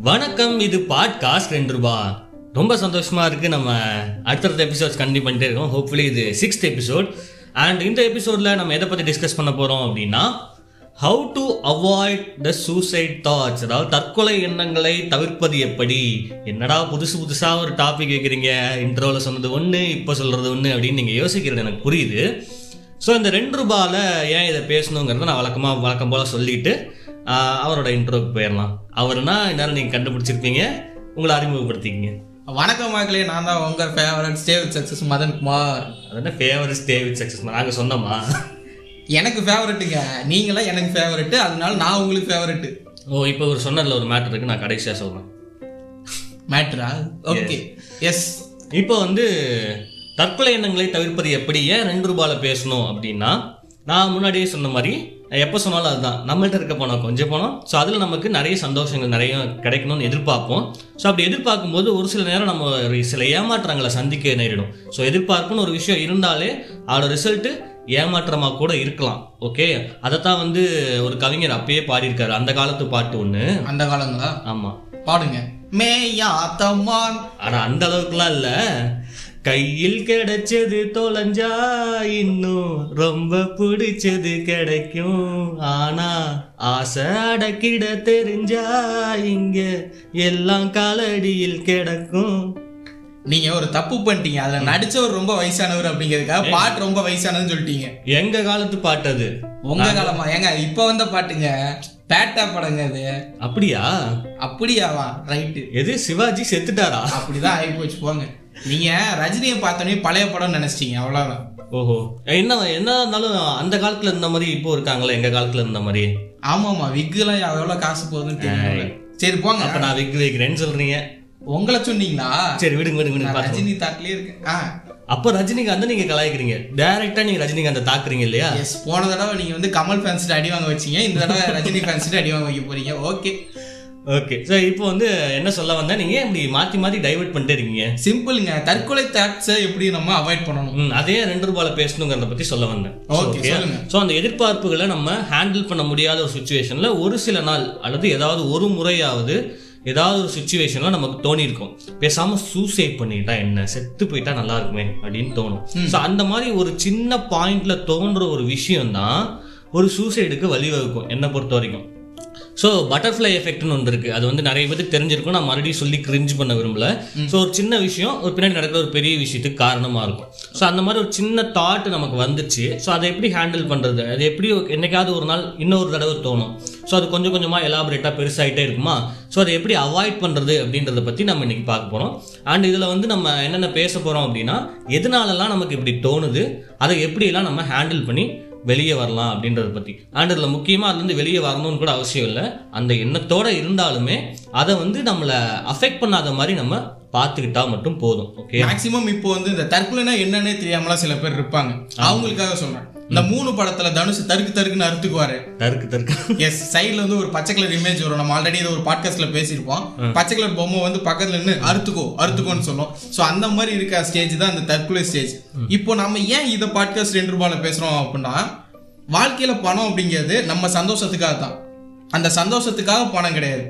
வணக்கம் இது பாட்காஸ்ட் ரெண்டு ரூபா. ரொம்ப சந்தோஷமா இருக்கு. நம்ம அடுத்தடுத்த எபிசோட்ஸ் கண்டினியூ பண்ணிட்டே இருக்கோம். ஹோப்ஃபுல்லி இது சிக்ஸ்த் எபிசோட் அண்ட் இந்த எபிசோட்ல நம்ம எதை பத்தி டிஸ்கஸ் பண்ண போறோம் அப்படின்னா how to avoid the suicide thoughts அதாவது தற்கொலை எண்ணங்களை தவிர்ப்பது எப்படி? என்னடா புதுசு புதுசா ஒரு டாபிக் வைக்கிறீங்க இன்ட்ரோவில் சொன்னது ஒன்று இப்போ சொல்றது ஒன்று அப்படின்னு நீங்க யோசிக்கிறது எனக்கு புரியுது. ஸோ இந்த ரெண்டு ரூபால ஏன் இதை பேசணுங்கிறத நான் வழக்கமாக வழக்கம் போல சொல்லிட்டு அவரோட இன்ட்ரோக்கு போயிடலாம். அவர்னா இந்நேரம் நீங்கள் கண்டுபிடிச்சிருப்பீங்க. உங்களை அறிமுகப்படுத்திக்கிங்க. வணக்கம் மக்களே நான் தான் உங்க favourite stay with success Madhan Kumar. அது என்ன ஃபேவரட் ஸ்டே வித் சக்ஸஸ் நாங்கள் சொன்னோமா? எனக்கு ஃபேவரட்டுங்க நீங்களாம் எனக்கு ஃபேவரட் அதனால நான் உங்களுக்கு ஃபேவரட் ஓ இப்போ ஒரு சொன்னதில் ஒரு மேட்டர் இருக்கு நான் கடைசியாக சொல்கிறேன் மேட்ரா ஓகே எஸ் இப்போ வந்து தற்கொலை எண்ணங்களை தவிர்ப்பது எப்படி? ஏன் ரெண்டு ரூபால பேசணும் அப்படின்னா நான் முன்னாடியே சொன்ன மாதிரி எப்போ சொன்னாலும் அதுதான். நம்மள்ட்ட இருக்க பணம் கொஞ்சம் பணம் ஸோ அதில் நமக்கு நிறைய சந்தோஷங்கள் நிறைய கிடைக்கணும்னு எதிர்பார்ப்போம். ஸோ அப்படி எதிர்பார்க்கும் போது ஒரு சில நேரம் நம்ம ஒரு சில ஏமாற்றங்களை சந்திக்க நேரிடும். ஸோ எதிர்பார்ப்புன்னு ஒரு விஷயம் இருந்தாலே அதோட ரிசல்ட்டு ஏமாற்றமாக கூட இருக்கலாம். ஓகே அதைத்தான் வந்து ஒரு கவிஞர் அப்பயே பாடியிருக்காரு. அந்த காலத்து பாட்டு ஒன்று அந்த காலங்களா ஆமாம் பாடுங்க. மேயாத்தம்மான் ஆனா அந்த அளவுக்குலாம் இல்ல. கையில் கிடைச்சது தொலைஞ்சா இன்னும் ரொம்ப பிடிச்சது கிடைக்கும். ஆனா ஆசை அடக்கிட தெரிஞ்சா இங்க எல்லாம் காலடியில் கிடக்கும். நீங்க ஒரு தப்பு பண்ணிட்டீங்க. அதுல நடிச்சவர் ரொம்ப வயசானவர் அப்படிங்கிறதுக்காக பாட்டு ரொம்ப வயசானதுன்னு சொல்லிட்டீங்க. எங்க காலத்து பாட்டு அது? உங்க காலமா? ஏங்க இப்ப வந்த பாட்டுங்க. பேட்டா படங்க அது. அப்படியா? அப்படியாவா? ரைட்டு. எது? சிவாஜி செத்துட்டாரா? அப்படிதான் ஆகி போச்சு போங்க. நீங்க ரஜினியை பார்த்தோன்னே பழைய படம் நினைச்சிட்டீங்க அவ்வளவுதான். ஓஹோ. என்ன என்ன இருந்தாலும் அந்த காலத்துல இருந்த மாதிரி இப்போ இருக்காங்களே எங்க காலத்துல இருந்த மாதிரி? ஆமாமா விக்குலாம் எவ்வளவு காசு போகுதுன்னு தெரியல சரி போங்க. அப்ப நான் விக் வைக்கிறேன்னு சொல்றீங்க. உங்களை சொன்னீங்களா? சரி விடுங்க விடுங்க விடுங்க ரஜினி தாட்லயே இருக்கேன். ஆ. அப்போ ரஜினிகாந்த் நீங்க கலாய்க்கிறீங்க. டைரக்டா நீங்க ரஜினிகாந்த் தாக்குறீங்க இல்லையா? எஸ் போன தடவை நீங்க வந்து கமல் ஃபேன்ஸ்ட்டு அடி வாங்க வச்சீங்க. இந்த தடவை ரஜினி ஃபேன்ஸ்ட்டு அடி வாங்க வைக்க போறீங்க. ஓகே ஓகே சார் இப்போ வந்து என்ன சொல்ல வந்தா நீங்க இப்படி மாத்தி மாத்தி டைவர்ட் பண்ணிட்டே இருக்கீங்க? சிம்பிளுங்க தற்கொலை தாட்ஸை எப்படி நம்ம அவாய்ட் பண்ணணும்? அதே ரெண்டு ரூபாயில பேசணுங்கிறத பத்தி சொல்ல வந்தேன். சொல்லுங்க. ஸோ அந்த எதிர்பார்ப்புகளை நம்ம ஹேண்டில் பண்ண முடியாத ஒரு சுச்சுவேஷன்ல ஒரு சில நாள் அல்லது ஏதாவது ஒரு முறையாவது ஏதாவது ஒரு சுச்சுவேஷன்ல நமக்கு தோணி இருக்கும். பேசாம சூசைட் பண்ணிட்டா என்ன? செத்து போயிட்டா நல்லா இருக்குமே அப்படின்னு தோணும். ஸோ அந்த மாதிரி ஒரு சின்ன பாயிண்ட்ல தோன்ற ஒரு விஷயம் தான் ஒரு சூசைடுக்கு வழிவகுக்கும். என்னை பொறுத்த வரைக்கும். ஸோ பட்டர்ஃப்ளை எஃபெக்ட்னு ஒன்று இருக்குது அது வந்து நிறைய பேருக்கு தெரிஞ்சிருக்கும். நான் மறுபடியும் சொல்லி கிரிஞ்சு பண்ண விரும்பல. ஸோ ஒரு சின்ன விஷயம் ஒரு பின்னாடி நடக்கிற ஒரு பெரிய விஷயத்துக்கு காரணமாக இருக்கும். ஸோ அந்த மாதிரி ஒரு சின்ன தாட் நமக்கு வந்துச்சு. ஸோ அதை எப்படி ஹேண்டில் பண்ணுறது அது எப்படி என்னைக்காவது ஒரு நாள் இன்னொரு தடவை தோணும். ஸோ அது கொஞ்சம் கொஞ்சமாக எலாபரேட்டாக பெருசாகிட்டே இருக்குமா? ஸோ அதை எப்படி அவாய்ட் பண்ணுறது அப்படின்றத பற்றி நம்ம இன்றைக்கி பார்க்க போகிறோம் அண்ட் இதில் வந்து நம்ம என்னென்ன பேச போகிறோம் அப்படின்னா எதனாலலாம் நமக்கு இப்படி தோணுது? அதை எப்படியெல்லாம் நம்ம ஹேண்டில் பண்ணி வெளியே வரலாம் அப்படின்றத பற்றி அண்ட் இதில் முக்கியமாக அதுலேருந்து வெளியே வரணும்னு கூட அவசியம் இல்லை. அந்த எண்ணத்தோட இருந்தாலுமே அதை வந்து நம்மளை அஃபெக்ட் பண்ணாத மாதிரி நம்ம பார்த்துக்கிட்டா மட்டும் போதும். ஓகே மேக்சிமம் இப்போ வந்து இந்த தற்கொலைனா என்னன்னே தெரியாமலாம் சில பேர் இருப்பாங்க. அவங்களுக்காக சொல்றேன். இந்த மூணு படத்துல தனுஷ் தருக்கு தருக்குன்னு அறுத்துக்குவாரு. தருக்கு தருக்கு. எஸ் சைடுல வந்து ஒரு பச்சை கலர் இமேஜ் வரும். நம்ம ஆல்ரெடி இதை ஒரு பாட்காஸ்ட்ல பேசியிருப்போம். பச்சை கலர் பொம்மை வந்து பக்கத்துல நின்று அறுத்துக்கோ அறுத்துக்கோன்னு சொல்லும். சோ அந்த மாதிரி இருக்க ஸ்டேஜ் தான் இந்த தற்கொலை ஸ்டேஜ் இப்போ நம்ம ஏன் இதை பாட்காஸ்ட் ரெண்டு ரூபாயில பேசுறோம் அப்படின்னா வாழ்க்கையில பணம் அப்படிங்கிறது நம்ம சந்தோஷத்துக்காக தான். அந்த சந்தோஷத்துக்காக பணம் கிடையாது.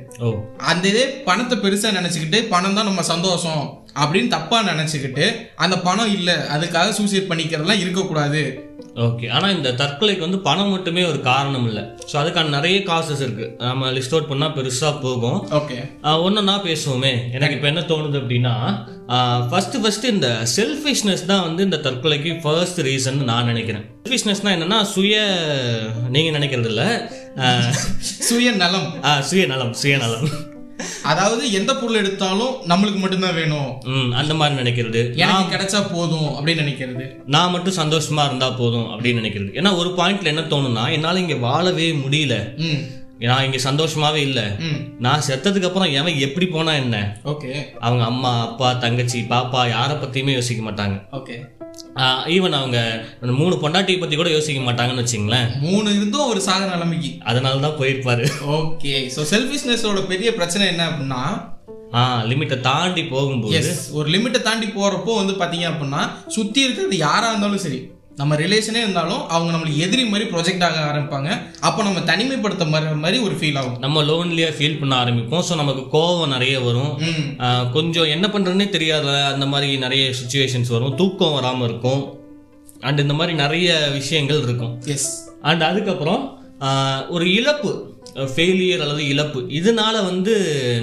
அந்த இதே பணத்தை பெருசா நினைச்சுக்கிட்டு பணம் தான் நம்ம சந்தோஷம் அப்படின்னு தப்பா நினைச்சுக்கிட்டு அந்த பணம் இல்ல அதுக்காக சூசைட் பண்ணிக்கிறதெல்லாம் இருக்கக்கூடாது. ஓகே ஆனால் இந்த தற்கொலைக்கு வந்து பணம் மட்டுமே ஒரு காரணம் இல்லை. ஸோ அதுக்கான நிறைய காசஸ் இருக்குது நம்ம லிஸ்ட் அவுட் பண்ணால் பெருசாக போகும். ஓகே ஒன்றா பேசுவோமே. எனக்கு இப்போ என்ன தோணுது அப்படின்னா ஃபர்ஸ்ட் ஃபர்ஸ்ட் இந்த செல்ஃபிஷ்னஸ் தான் வந்து இந்த தற்கொலைக்கு ஃபர்ஸ்ட் ரீசன் நான் நினைக்கிறேன். செல்ஃபிஷ்னஸ்னா என்னன்னா சுய நீங்கள் நினைக்கிறது இல்லை சுயநலம். சுயநலம் சுயநலம். அதாவது எந்த பொருள் எடுத்தாலும் நம்மளுக்கு மட்டும்தான் வேணும். அந்த மாதிரி நினைக்கிறது. எனக்கு கிடைச்சா போதும் அப்படின்னு நினைக்கிறது. நான் மட்டும் சந்தோஷமா இருந்தா போதும் அப்படின்னு நினைக்கிறது. ஏன்னா ஒரு பாயிண்ட்ல என்ன தோணும்னா என்னால இங்க வாழவே முடியல. நான் இங்க சந்தோஷமாவே இல்லை. நான் செத்ததுக்கு அப்புறம் எவன் எப்படி போனா என்ன? ஓகே. அவங்க அம்மா அப்பா தங்கச்சி பாப்பா யாரை பத்தியுமே யோசிக்க மாட்டாங்க. ஓகே. ஈவன் அவங்க மூணு பொண்டாட்டியை பத்தி கூட யோசிக்க மாட்டாங்கன்னு வச்சுங்களேன். மூணு இருந்தும் ஒரு சாக நிலைமைக்கு. அதனால தான் போயிருப்பாரு. ஓகே ஸோ செல்ஃபிஷ்னஸோட பெரிய பிரச்சனை என்ன அப்படின்னா ஆ லிமிட்டை தாண்டி போகும்போது ஒரு லிமிட்டை தாண்டி போறப்போ வந்து பாத்தீங்க அப்படின்னா சுத்தி இருக்கிறது யாரா இருந்தாலும் சரி நம்ம ரிலேஷனே இருந்தாலும் அவங்க நம்மளுக்கு எதிரி மாதிரி ப்ரொஜெக்ட் ஆக ஆரம்பிப்பாங்க. அப்போ நம்ம தனிமைப்படுத்த மாதிரி மாதிரி ஒரு ஃபீல் ஆகும். நம்ம லோன்லியாக ஃபீல் பண்ண ஆரம்பிப்போம். ஸோ நமக்கு கோவம் நிறைய வரும். கொஞ்சம் என்ன பண்ணுறதுனே தெரியாத அந்த மாதிரி நிறைய சுச்சுவேஷன்ஸ் வரும். தூக்கம் வராமல் இருக்கும். அண்ட் இந்த மாதிரி நிறைய விஷயங்கள் இருக்கும். எஸ் அண்ட் அதுக்கப்புறம் ஒரு இழப்பு. ஃபெயிலியர் அல்லது இழப்பு. இதனால வந்து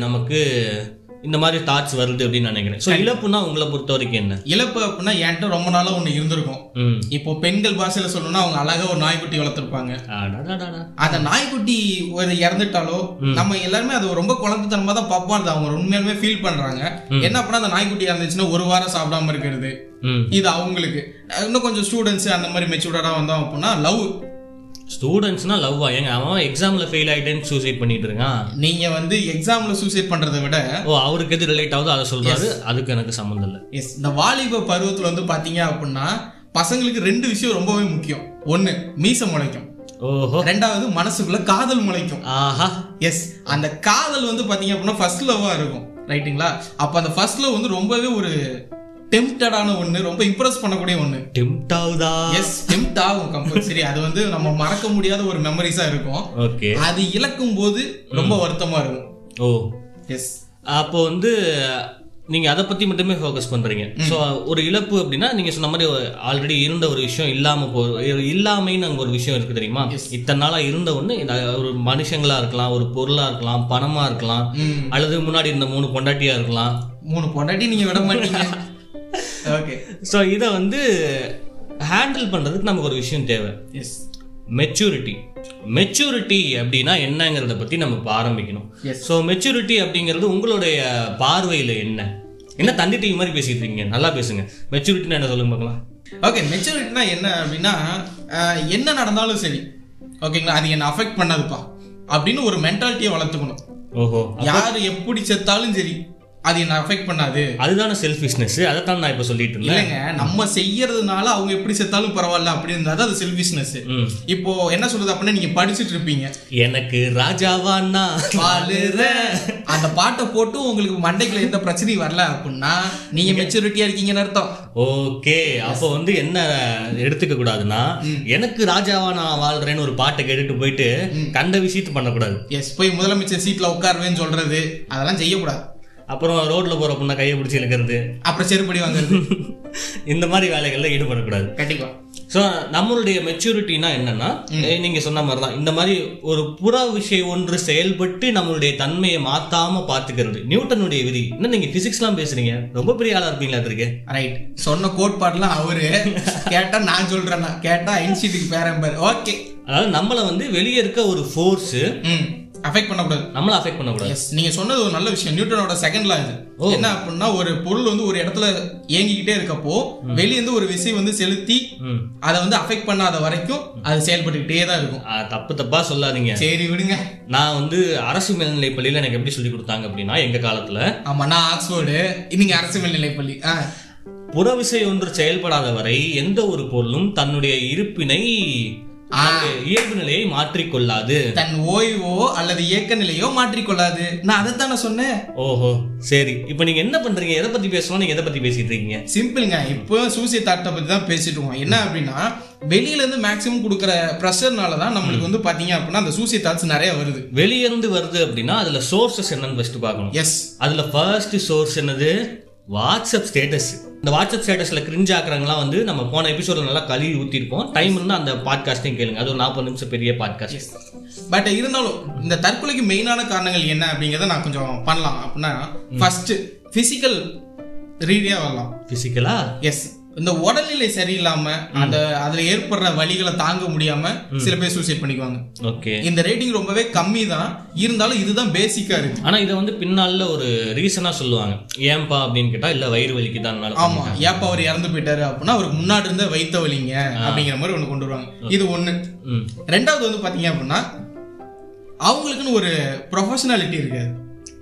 நமக்கு இந்த மாதிரி தாட்ஸ் வருது அப்படின்னு நினைக்கிறேன். ஸோ இழப்புனா உங்களை பொறுத்த வரைக்கும் என்ன? இழப்பு அப்படின்னா என்கிட்ட ரொம்ப நாளா ஒன்று இருந்திருக்கும். இப்போ பெண்கள் பாஷையில சொல்லணும்னா அவங்க அழகா ஒரு நாய்க்குட்டி வளர்த்துருப்பாங்க. அந்த நாய்க்குட்டி ஒரு இறந்துட்டாலோ நம்ம எல்லாருமே அது ரொம்ப குழந்தைத்தனமா தான் பார்ப்போம். அது அவங்க உண்மையாலுமே ஃபீல் பண்றாங்க. என்ன பண்ணா அந்த நாய்க்குட்டி இறந்துச்சுன்னா ஒரு வாரம் சாப்பிடாம இருக்கிறது. இது அவங்களுக்கு. இன்னும் கொஞ்சம் ஸ்டூடெண்ட்ஸ் அந்த மாதிரி மெச்சூர்டா வந்தோம் அப்படின்னா லவ் ஸ்டூடெண்ட்ஸ்னா லவ்வா ஏங்க அவன் எக்ஸாமில் ஃபெயில் ஆகிட்டேன்னு சூசைட் பண்ணிட்டு இருக்கான். நீங்க வந்து எக்ஸாம்ல சூசைட் பண்றதை விட ஓ அவருக்கு எது ரிலேட் ஆகுதோ அதை சொல்றாரு. அதுக்கு எனக்கு சம்மந்தம் இல்லை. எஸ் இந்த வாலிப பருவத்துல வந்து பாத்தீங்க அப்படின்னா பசங்களுக்கு ரெண்டு விஷயம் ரொம்பவே முக்கியம். ஒண்ணு மீச முளைக்கும். ஓஹோ. ரெண்டாவது மனசுக்குள்ள காதல் முளைக்கும். ஆஹா. எஸ் அந்த காதல் வந்து பாத்தீங்க அப்படின்னா ஃபர்ஸ்ட் லவ்வா இருக்கும். ரைட்டுங்களா அப்ப அந்த ஃபர்ஸ்ட் லவ் வந்து ரொம்பவே ஒரு டெம்டடான ஒண்ணு ரொம்ப இம்ப்ரெஸ் பண்ணக்கூடிய ஒண்ணு. டெம்ட் ஆகுதா? எஸ் டெம்ட் ஆகும் கம்பல்சரி அது வந்து நம்ம மறக்க முடியாத ஒரு மெமரிஸா இருக்கும். ஓகே அது இழக்கும் போது ரொம்ப வருத்தமா இருக்கும். ஓ. எஸ் அப்போ வந்து நீங்க அதை பத்தி மட்டுமே ஃபோக்கஸ் பண்றீங்க. ஸோ ஒரு இழப்பு அப்படின்னா நீங்க சொன்ன மாதிரி ஆல்ரெடி இருந்த ஒரு விஷயம் இல்லாம போ இல்லாமைன்னு அங்க ஒரு விஷயம் இருக்கு தெரியுமா? இத்தனை நாளா இருந்த இந்த ஒரு மனுஷங்களா இருக்கலாம் ஒரு பொருளா இருக்கலாம் பணமா இருக்கலாம் அல்லது முன்னாடி இருந்த மூணு பொண்டாட்டியா இருக்கலாம். மூணு பொண்டாட்டி நீங்க விட மாட்டீங்க. ஓகே ஸோ இதை வந்து ஹேண்டில் பண்றதுக்கு நமக்கு ஒரு விஷயம் தேவை. எஸ் மெச்சூரிட்டி மெச்சூரிட்டி அப்படின்னா என்னங்கிறத பத்தி நம்ம ஆரம்பிக்கணும். ஸோ மெச்சூரிட்டி அப்படிங்கிறது உங்களுடைய பார்வையில என்ன? என்ன தண்ணி டீ மாதிரி பேசிட்டு இருக்கீங்க? நல்லா பேசுங்க. மெச்சூரிட்டினா என்ன சொல்லுங்க பார்க்கலாம். ஓகே மெச்சூரிட்டினா என்ன அப்படின்னா என்ன நடந்தாலும் சரி ஓகேங்களா? அது என்ன அஃபெக்ட் பண்ணாதுப்பா அப்படின்னு ஒரு மென்டாலிட்டியை வளர்த்துக்கணும். ஓஹோ. யார் எப்படி செத்தாலும் சரி அது என்ன அஃபெக்ட் பண்ணாது. அதுதானே செல்ஃபிஷ்னஸ் அதைத்தான் நான் இப்ப சொல்லிட்டு இல்லைங்க நம்ம செய்யறதுனால அவங்க எப்படி செத்தாலும் பரவாயில்ல அப்படி இருந்தா அது செல்ஃபிஷ்னஸ். இப்போ என்ன சொல்றது அப்படின்னா நீங்க படிச்சுட்டு இருப்பீங்க. எனக்கு ராஜாவான்னா வாழுற. அந்த பாட்டை போட்டு உங்களுக்கு மண்டைக்குள்ள எந்த பிரச்சனையும் வரல அப்படின்னா நீங்க மெச்சூரிட்டியா இருக்கீங்கன்னு அர்த்தம். ஓகே அப்போ வந்து என்ன எடுத்துக்க கூடாதுன்னா எனக்கு ராஜாவா நான் வாழ்றேன்னு ஒரு பாட்டை கேட்டுட்டு போயிட்டு கண்ட விஷயத்து பண்ணக்கூடாது. எஸ் போய் முதலமைச்சர் சீட்ல உட்காருவேன்னு சொல்றது அதெல்லாம் செய்யக்கூடாது. அப்புறம் ரோட்ல போற பொண்ணை கையை பிடிச்சி இழுக்கிறது. அப்புறம் செருப்படி வாங்குறது. இந்த மாதிரி வேலைகள்ல ஈடுபடக்கூடாது. கண்டிப்பா. ஸோ நம்மளுடைய மெச்சூரிட்டினா என்னன்னா ஏய், நீங்க சொன்ன மாதிரி தான் இந்த மாதிரி ஒரு புற விஷயம் ஒன்று செயல்பட்டு நம்மளுடைய தன்மையை மாத்தாம பாத்துக்கிறது. நியூட்டனுடைய விதி. என்ன நீங்க பிசிக்ஸ்லாம் பேசுறீங்க? ரொம்ப பெரிய ஆளா இருப்பீங்களா இருக்கு? ரைட் சொன்ன கோட்பாடுலாம் அவரு. கேட்டா நான் சொல்றேன்னா கேட்டா ஐன்ஸ்டீனுக்கு பேரம்பர் ஓகே அதாவது நம்மள வந்து வெளியே இருக்க ஒரு ஃபோர்ஸ் அஃபெக்ட் பண்ணக்கூடாது. நம்மள அஃபெக்ட் பண்ணக்கூடாது. நீங்க சொன்னது ஒரு நல்ல விஷயம். நியூட்டனோட செகண்ட் லா இது. என்ன அப்படின்னா ஒரு பொருள் வந்து ஒரு இடத்துல இயங்கிக்கிட்டே இருக்கப்போ வெளிய இருந்து ஒரு விசை வந்து செலுத்தி. அதை வந்து அஃபெக்ட் பண்ணாத வரைக்கும் அது செயல்பட்டுக்கிட்டே தான் இருக்கும். தப்பு தப்பா சொல்லாதீங்க. சரி விடுங்க. நான் வந்து அரசு மேல்நிலை பள்ளியில எனக்கு எப்படி சொல்லி கொடுத்தாங்க அப்படின்னா எங்க காலத்துல ஆமா நான் ஆக்ஸ்போர்டு. நீங்க அரசு மேல்நிலைப்பள்ளி ஆ. புற விசை ஒன்று செயல்படாத வரை எந்த ஒரு பொருளும் தன்னுடைய இருப்பினை இயல்பு நிலையை மாற்றிக்கொள்ளாது. தன் ஓய்வோ அல்லது இயக்க நிலையோ மாற்றிக்கொள்ளாது. நான் அதைத்தானே சொன்னேன். ஓஹோ சரி. இப்போ நீங்க என்ன பண்றீங்க? எதை பத்தி பேசணும் நீங்க எதை பத்தி பேசிட்டு இருக்கீங்க? சிம்பிளுங்க இப்போ சூசைட் தாட்டை பத்தி தான் பேசிட்டு இருக்கோம். என்ன அப்படின்னா வெளியில இருந்து மேக்ஸிமம் கொடுக்குற ப்ரெஷர்னால தான் நம்மளுக்கு வந்து பாத்தீங்க அப்படின்னா அந்த சூசைட் தாட்ஸ் நிறைய வருது. வெளிய இருந்து வருது அப்படின்னா அதுல சோர்சஸ் என்னன்னு ஃபர்ஸ்ட் பார்க்கணும். எஸ் அதுல ஃபர்ஸ்ட் சோர்ஸ் என்னது? வாட்ஸ்அப் ஸ்டேட்டஸ் இந்த வாட்ஸ்அப் ஸ்டேட்டஸ்ல கிரிஞ்ச் ஆக்குறவங்கலாம் வந்து நம்ம போன எபிசோட்ல நல்லா கழுவி ஊத்திருப்போம் டைம் இருந்தா அந்த பாட்காஸ்டையும் கேளுங்க. அது ஒரு நாற்பது நிமிஷம் பெரிய பாட்காஸ்ட் பட் இருந்தாலும் இந்த தற்கொலைக்கு மெயினான காரணங்கள் என்ன அப்படிங்கறத நான் கொஞ்சம் பண்ணலாம். அப்படின்னா ஃபர்ஸ்ட் பிசிக்கல் ரீதியா வரலாம். பிசிக்கலா எஸ் இந்த உடல்நிலை சரியில்லாம அந்த அதுல ஏற்படுற வலிகளை தாங்க முடியாம சில பேர் சூசைட் பண்ணிக்குவாங்க. ஓகே. இந்த ரேட்டிங் ரொம்பவே கம்மி தான் இருந்தாலும் இதுதான் பேசிக்கா இருக்கு. ஆனா இதை வந்து பின்னால ஒரு ரீசனா சொல்லுவாங்க. ஏன்பா அப்படின்னு கேட்டா இல்ல வயிறு வலிக்கு தான் ஆமா ஏப்ப அவர் இறந்து போயிட்டாரு அப்படின்னா அவருக்கு முன்னாடி இருந்த வைத்த வலிங்க அப்படிங்கிற மாதிரி ஒண்ணு கொண்டு வருவாங்க. இது ஒண்ணு. ரெண்டாவது வந்து பாத்தீங்க அப்படின்னா அவங்களுக்குன்னு ஒரு ப்ரொஃபஷனாலிட்டி இருக்காது.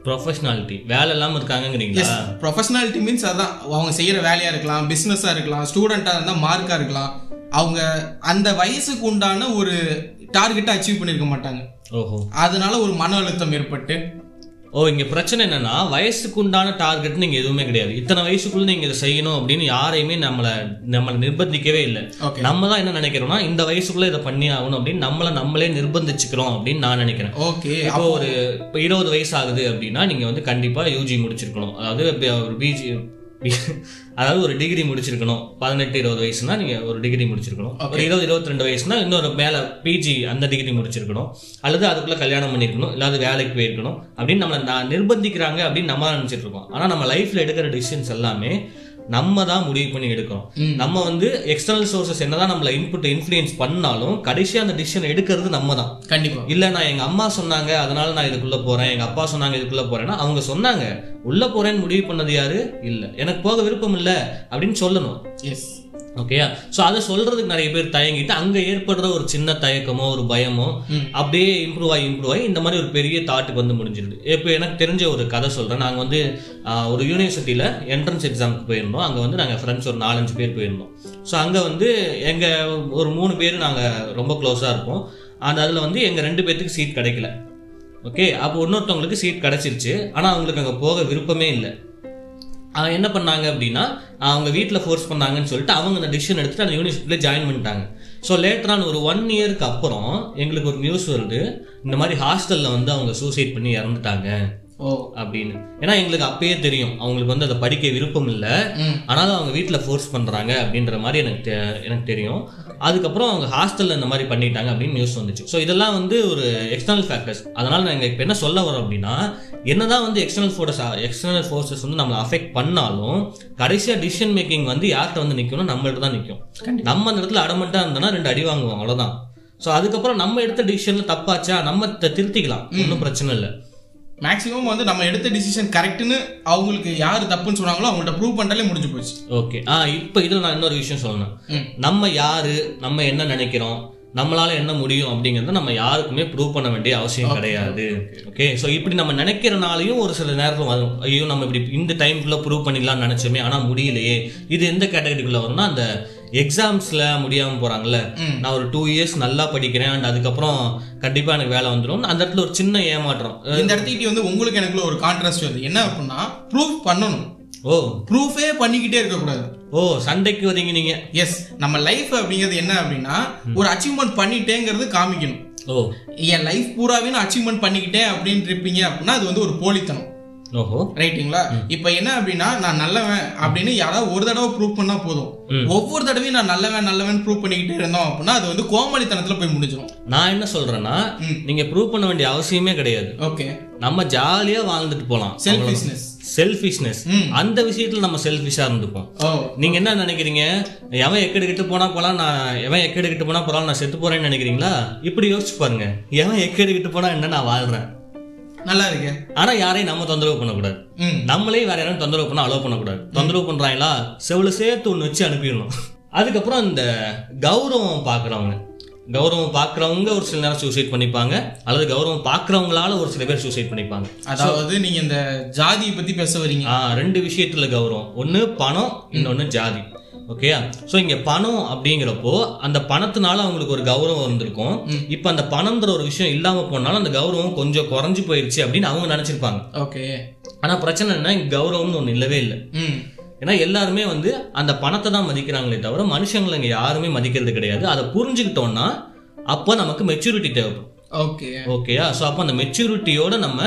ப்ரொஃபஷனாலிட்டி வேலை இல்லாம இருக்காங்கங்கிறீங்களா ப்ரொஃபஷனாலிட்டி மீன்ஸ் அதான் அவங்க செய்யற வேலையா இருக்கலாம் பிசினஸா இருக்கலாம் ஸ்டூடெண்டா இருந்தா மார்க்கா இருக்கலாம். அவங்க அந்த வயசுக்கு உண்டான ஒரு டார்கெட்டை அச்சீவ் பண்ணிருக்க மாட்டாங்க. ஓஹோ. அதனால ஒரு மன அழுத்தம் ஏற்பட்டு ஓ இங்க பிரச்சனை என்னன்னா வயசுக்கு உண்டான டார்கெட் நீங்க எதுவுமே கிடையாது. இத்தனை வயசுக்குள்ள நீங்க இதை செய்யணும் அப்படின்னு யாரையுமே நம்மள நம்மள நிர்பந்திக்கவே இல்லை. நம்ம தான் என்ன நினைக்கிறோம்னா இந்த வயசுக்குள்ள இதை பண்ணி ஆகணும் அப்படின்னு நம்மள நம்மளே நிர்பந்திச்சுக்கிறோம் அப்படின்னு நான் நினைக்கிறேன். ஓகே இப்போ ஒரு இப்போ இருபது வயசு ஆகுது அப்படின்னா நீங்க வந்து கண்டிப்பா யூஜி முடிச்சிருக்கணும். அதாவது ஒரு பிஜி அதாவது ஒரு டிகிரி முடிச்சிருக்கணும். பதினெட்டு இருபது வயசுனா நீங்க ஒரு டிகிரி முடிச்சிருக்கணும். ஒரு இருபது இருபத்தி ரெண்டு வயசுனா இன்னொரு மேல பிஜி அந்த டிகிரி முடிச்சிருக்கணும். அல்லது அதுக்குள்ள கல்யாணம் பண்ணிருக்கணும். இல்லாத வேலைக்கு போயிருக்கணும். அப்படின்னு நம்மளை நிர்பந்திக்கிறாங்க அப்படின்னு நம்ம நினைச்சிட்டு இருக்கோம். ஆனா நம்ம லைஃப்ல எடுக்கிற டிசிஷன்ஸ் எல்லாமே நம்ம தான் முடிவு பண்ணி எடுக்கிறோம். நம்ம வந்து எக்ஸ்டர்னல் சோர்சஸ் என்னதான் நம்மள இன்புட் இன்ஃப்ளூயன்ஸ் பண்ணாலும் கடைசியா அந்த டிசிஷன் எடுக்கிறது நம்ம தான் கண்டிப்பா. இல்ல நான் எங்க அம்மா சொன்னாங்க அதனால நான் இதுக்குள்ள போறேன். எங்க அப்பா சொன்னாங்க இதுக்குள்ள போறேன்னா அவங்க சொன்னாங்க. உள்ள போறேன்னு முடிவு பண்ணது யாரு? இல்ல. எனக்கு போக விருப்பம் இல்ல அப்படின்னு சொல்லணும். எஸ் ஓகேயா சோ அதை சொல்றதுக்கு நிறைய பேர் தயங்கிட்டு அங்க ஏற்படுற ஒரு சின்ன தயக்கமோ ஒரு பயமோ. அப்படியே இம்ப்ரூவ் ஆகி இம்ப்ரூவ் ஆகி இந்த மாதிரி ஒரு பெரிய தாட்டுக்கு வந்து முடிஞ்சிருது இப்போ எனக்கு தெரிஞ்ச ஒரு கதை சொல்றேன். நாங்க வந்து ஒரு யூனிவர்சிட்டியில என்ட்ரன்ஸ் எக்ஸாமுக்கு போயிருந்தோம். அங்க வந்து நாங்க ஃப்ரெண்ட்ஸ் ஒரு நாலஞ்சு பேர் போயிருந்தோம். ஸோ அங்க வந்து எங்க ஒரு மூணு பேர் நாங்க ரொம்ப க்ளோஸா இருப்போம். அந்த அதுல வந்து எங்க ரெண்டு பேர்த்துக்கு சீட் கிடைக்கல. ஓகே அப்போ இன்னொருத்தவங்களுக்கு சீட் கிடைச்சிருச்சு. ஆனா அவங்களுக்கு அங்க போக விருப்பமே இல்லை. என்ன பண்ணாங்க அப்படின்னா அவங்க வீட்டில் ஃபோர்ஸ் பண்ணாங்கன்னு சொல்லிட்டு அவங்க அந்த டிசிஷன் எடுத்துட்டு அந்த யூனிவர்சிட்டியில் ஜாயின் பண்ணிட்டாங்க. ஸோ லேட்டரான ஒரு ஒன் இயருக்கு அப்புறம் எங்களுக்கு ஒரு நியூஸ் வருது. இந்த மாதிரி ஹாஸ்டலில் வந்து அவங்க சூசைட் பண்ணி இறந்துட்டாங்க. ஓ. அப்படின்னு. ஏன்னா எங்களுக்கு அப்பயே தெரியும். அவங்களுக்கு வந்து அதை படிக்க விருப்பம் இல்லை. ஆனாலும் அவங்க வீட்டில் ஃபோர்ஸ் பண்ணுறாங்க அப்படின்ற மாதிரி எனக்கு எனக்கு தெரியும். அதுக்கப்புறம் அவங்க ஹாஸ்டலில் இந்த மாதிரி பண்ணிட்டாங்க அப்படின்னு நியூஸ் வந்துச்சு. ஸோ இதெல்லாம் வந்து ஒரு எக்ஸ்டர்னல் ஃபேக்டர்ஸ் அதனால் நாங்கள் இப்போ என்ன சொல்ல வரோம் அப்படின்னா என்னதான் வந்து எக்ஸ்டர்னல் ஃபோர்ஸ் எக்ஸ்டர்னல் ஃபோர்ஸஸ் வந்து நம்மளை அஃபெக்ட் பண்ணாலும் கடைசியாக டிசிஷன் மேக்கிங் வந்து யார்கிட்ட வந்து நிற்கணும் நம்மள்ட்ட தான் நிற்கும் நம்ம அந்த இடத்துல அடமெண்ட்டாக இருந்தோம்னா ரெண்டு அடி வாங்குவோம் அவ்வளோதான் ஸோ அதுக்கப்புறம் நம்ம எடுத்த டிசிஷனில் தப்பாச்சா நம்ம திருத்திக்கலாம். ஒன்றும் பிரச்சனை இல்லை. மேக்ஸிமம் வந்து நம்ம எடுத்த டிசிஷன் கரெக்ட்னு அவங்களுக்கு யார் தப்புன்னு சொன்னாங்களோ அவங்கள்ட்ட ப்ரூவ் பண்ணிட்டாலே முடிஞ்சு போச்சு. ஓகே ஆ இப்போ இதில் நான் இன்னொரு விஷயம் சொல்லணும். நம்ம யாரு நம்ம என்ன நினைக்கிறோம் நம்மளால என்ன முடியும் அப்படிங்கறத நம்ம யாருக்குமே ப்ரூவ் பண்ண வேண்டிய அவசியம் கிடையாது. ஓகே ஸோ இப்படி நம்ம நினைக்கிறனாலையும் ஒரு சில நேரத்தில் வரும். ஐயோ நம்ம இப்படி இந்த டைம்குள்ள ப்ரூவ் பண்ணிடலாம்னு நினைச்சோமே ஆனா முடியலையே. இது எந்த கேட்டகரிக்குள்ள வரும்னா அந்த எக்ஸாம்ஸ்ல முடியாம போறாங்கல்ல. ம். நான் ஒரு டூ இயர்ஸ் நல்லா படிக்கிறேன் and அதுக்கப்புறம் கண்டிப்பா எனக்கு வேலை வந்துடும் அந்த இடத்துல ஒரு சின்ன ஏமாற்றம். இந்த இடத்துக்கிட்ட வந்து உங்களுக்கு எனக்குள்ள ஒரு கான்ட்ராஸ்ட் வருது. என்ன அப்படின்னா ப்ரூஃப் பண்ணணும். ஓ. ப்ரூஃபே பண்ணிக்கிட்டே இருக்கக்கூடாது. ஓ சண்டைக்கு வரீங்க நீங்க. எஸ் நம்ம லைஃப் அப்படிங்கிறது என்ன அப்படின்னா ஒரு அச்சீவ்மெண்ட் பண்ணிட்டேங்கிறது காமிக்கணும். ஓ. என் லைஃப் பூராவே நான் அச்சீவ்மெண்ட் பண்ணிக்கிட்டேன் அப்படின்னு இருப்பீங்க அப்படின்னா அது வந்து ஒரு போலித்தனம். ஓஹோ. ரைட்டுங்களா? இப்போ என்ன அப்படின்னா நான் நல்லவன் அப்படின்னு யாராவது ஒரு தடவை ப்ரூவ் பண்ணா போதும். ஒவ்வொரு தடவையும் நான் நல்லவன் நல்லவன் ப்ரூவ் பண்ணிக்கிட்டே இருந்தோம் அப்படின்னா அது வந்து கோமாளித்தனத்துல போய் முடிஞ்சிடும் நான் என்ன சொல்றேன்னா. நீங்க ப்ரூவ் பண்ண வேண்டிய அவசியமே கிடையாது. ஓகே. நம்ம ஜாலியா வாழ்ந்துட்டு போலாம். Selfishness selfishness. அந்த விஷயத்துல நம்ம செல்ஃபிஷா இருந்துப்போம். நீங்க என்ன நினைக்கிறீங்க? எவன் எக்கெடு கிட்ட போனா போலாம் நான் எவன் எக்கெடு கிட்ட போனா போலாம் நான் செத்து போறேன்னு நினைக்கிறீங்களா? இப்படி யோசிச்சு பாருங்க. எவன் எக்கெடு கிட்ட போனா என்ன நான் வாழ்றேன்? நல்லா இருக்கு. ஆனா யாரையும் நம்ம தொந்தரவு பண்ணக்கூடாது. நம்மளே வேற யாரும் தொந்தரவு பண்ண அலோவ் பண்ணக்கூடாது. தொந்தரவு பண்றாங்களா? செவில சேர்த்து ஒன்று வச்சு அனுப்பிடணும். அதுக்கப்புறம் இந்த கௌரவம் பார்க்குறவங்க கௌரவம் பார்க்குறவங்க ஒரு சில நேரம் சூசைட் பண்ணிப்பாங்க அல்லது கௌரவம் பார்க்குறவங்களால ஒரு சில பேர் சூசைட் பண்ணிப்பாங்க. அதாவது நீங்க இந்த ஜாதியை பத்தி பேச வரீங்க. ரெண்டு விஷயத்துல கௌரவம். ஒன்று பணம் இன்னொன்று ஜாதி. ஓகேயா ஸோ இங்க பணம் அப்படிங்கிறப்போ அந்த பணத்தினால அவங்களுக்கு ஒரு கௌரவம் இருந்திருக்கும் இப்போ அந்த பணம்ன்ற ஒரு விஷயம் இல்லாம போனாலும் அந்த கௌரவம் கொஞ்சம் குறைஞ்சு போயிருச்சு அப்படின்னு அவங்க நினைச்சிருப்பாங்க. ஓகே ஆனா பிரச்சனை என்ன இங்க கௌரவம்னு ஒன்று இல்லவே இல்லை. ஏன்னா எல்லாருமே வந்து அந்த பணத்தை தான் மதிக்கிறாங்களே தவிர மனுஷங்களை இங்க யாருமே மதிக்கிறது கிடையாது. அதை புரிஞ்சுக்கிட்டோம்னா அப்போ நமக்கு மெச்சூரிட்டி தேவைப்படும். ஓகே ஓகேயா ஸோ அப்போ அந்த மெச்சூரிட்டியோட நம்ம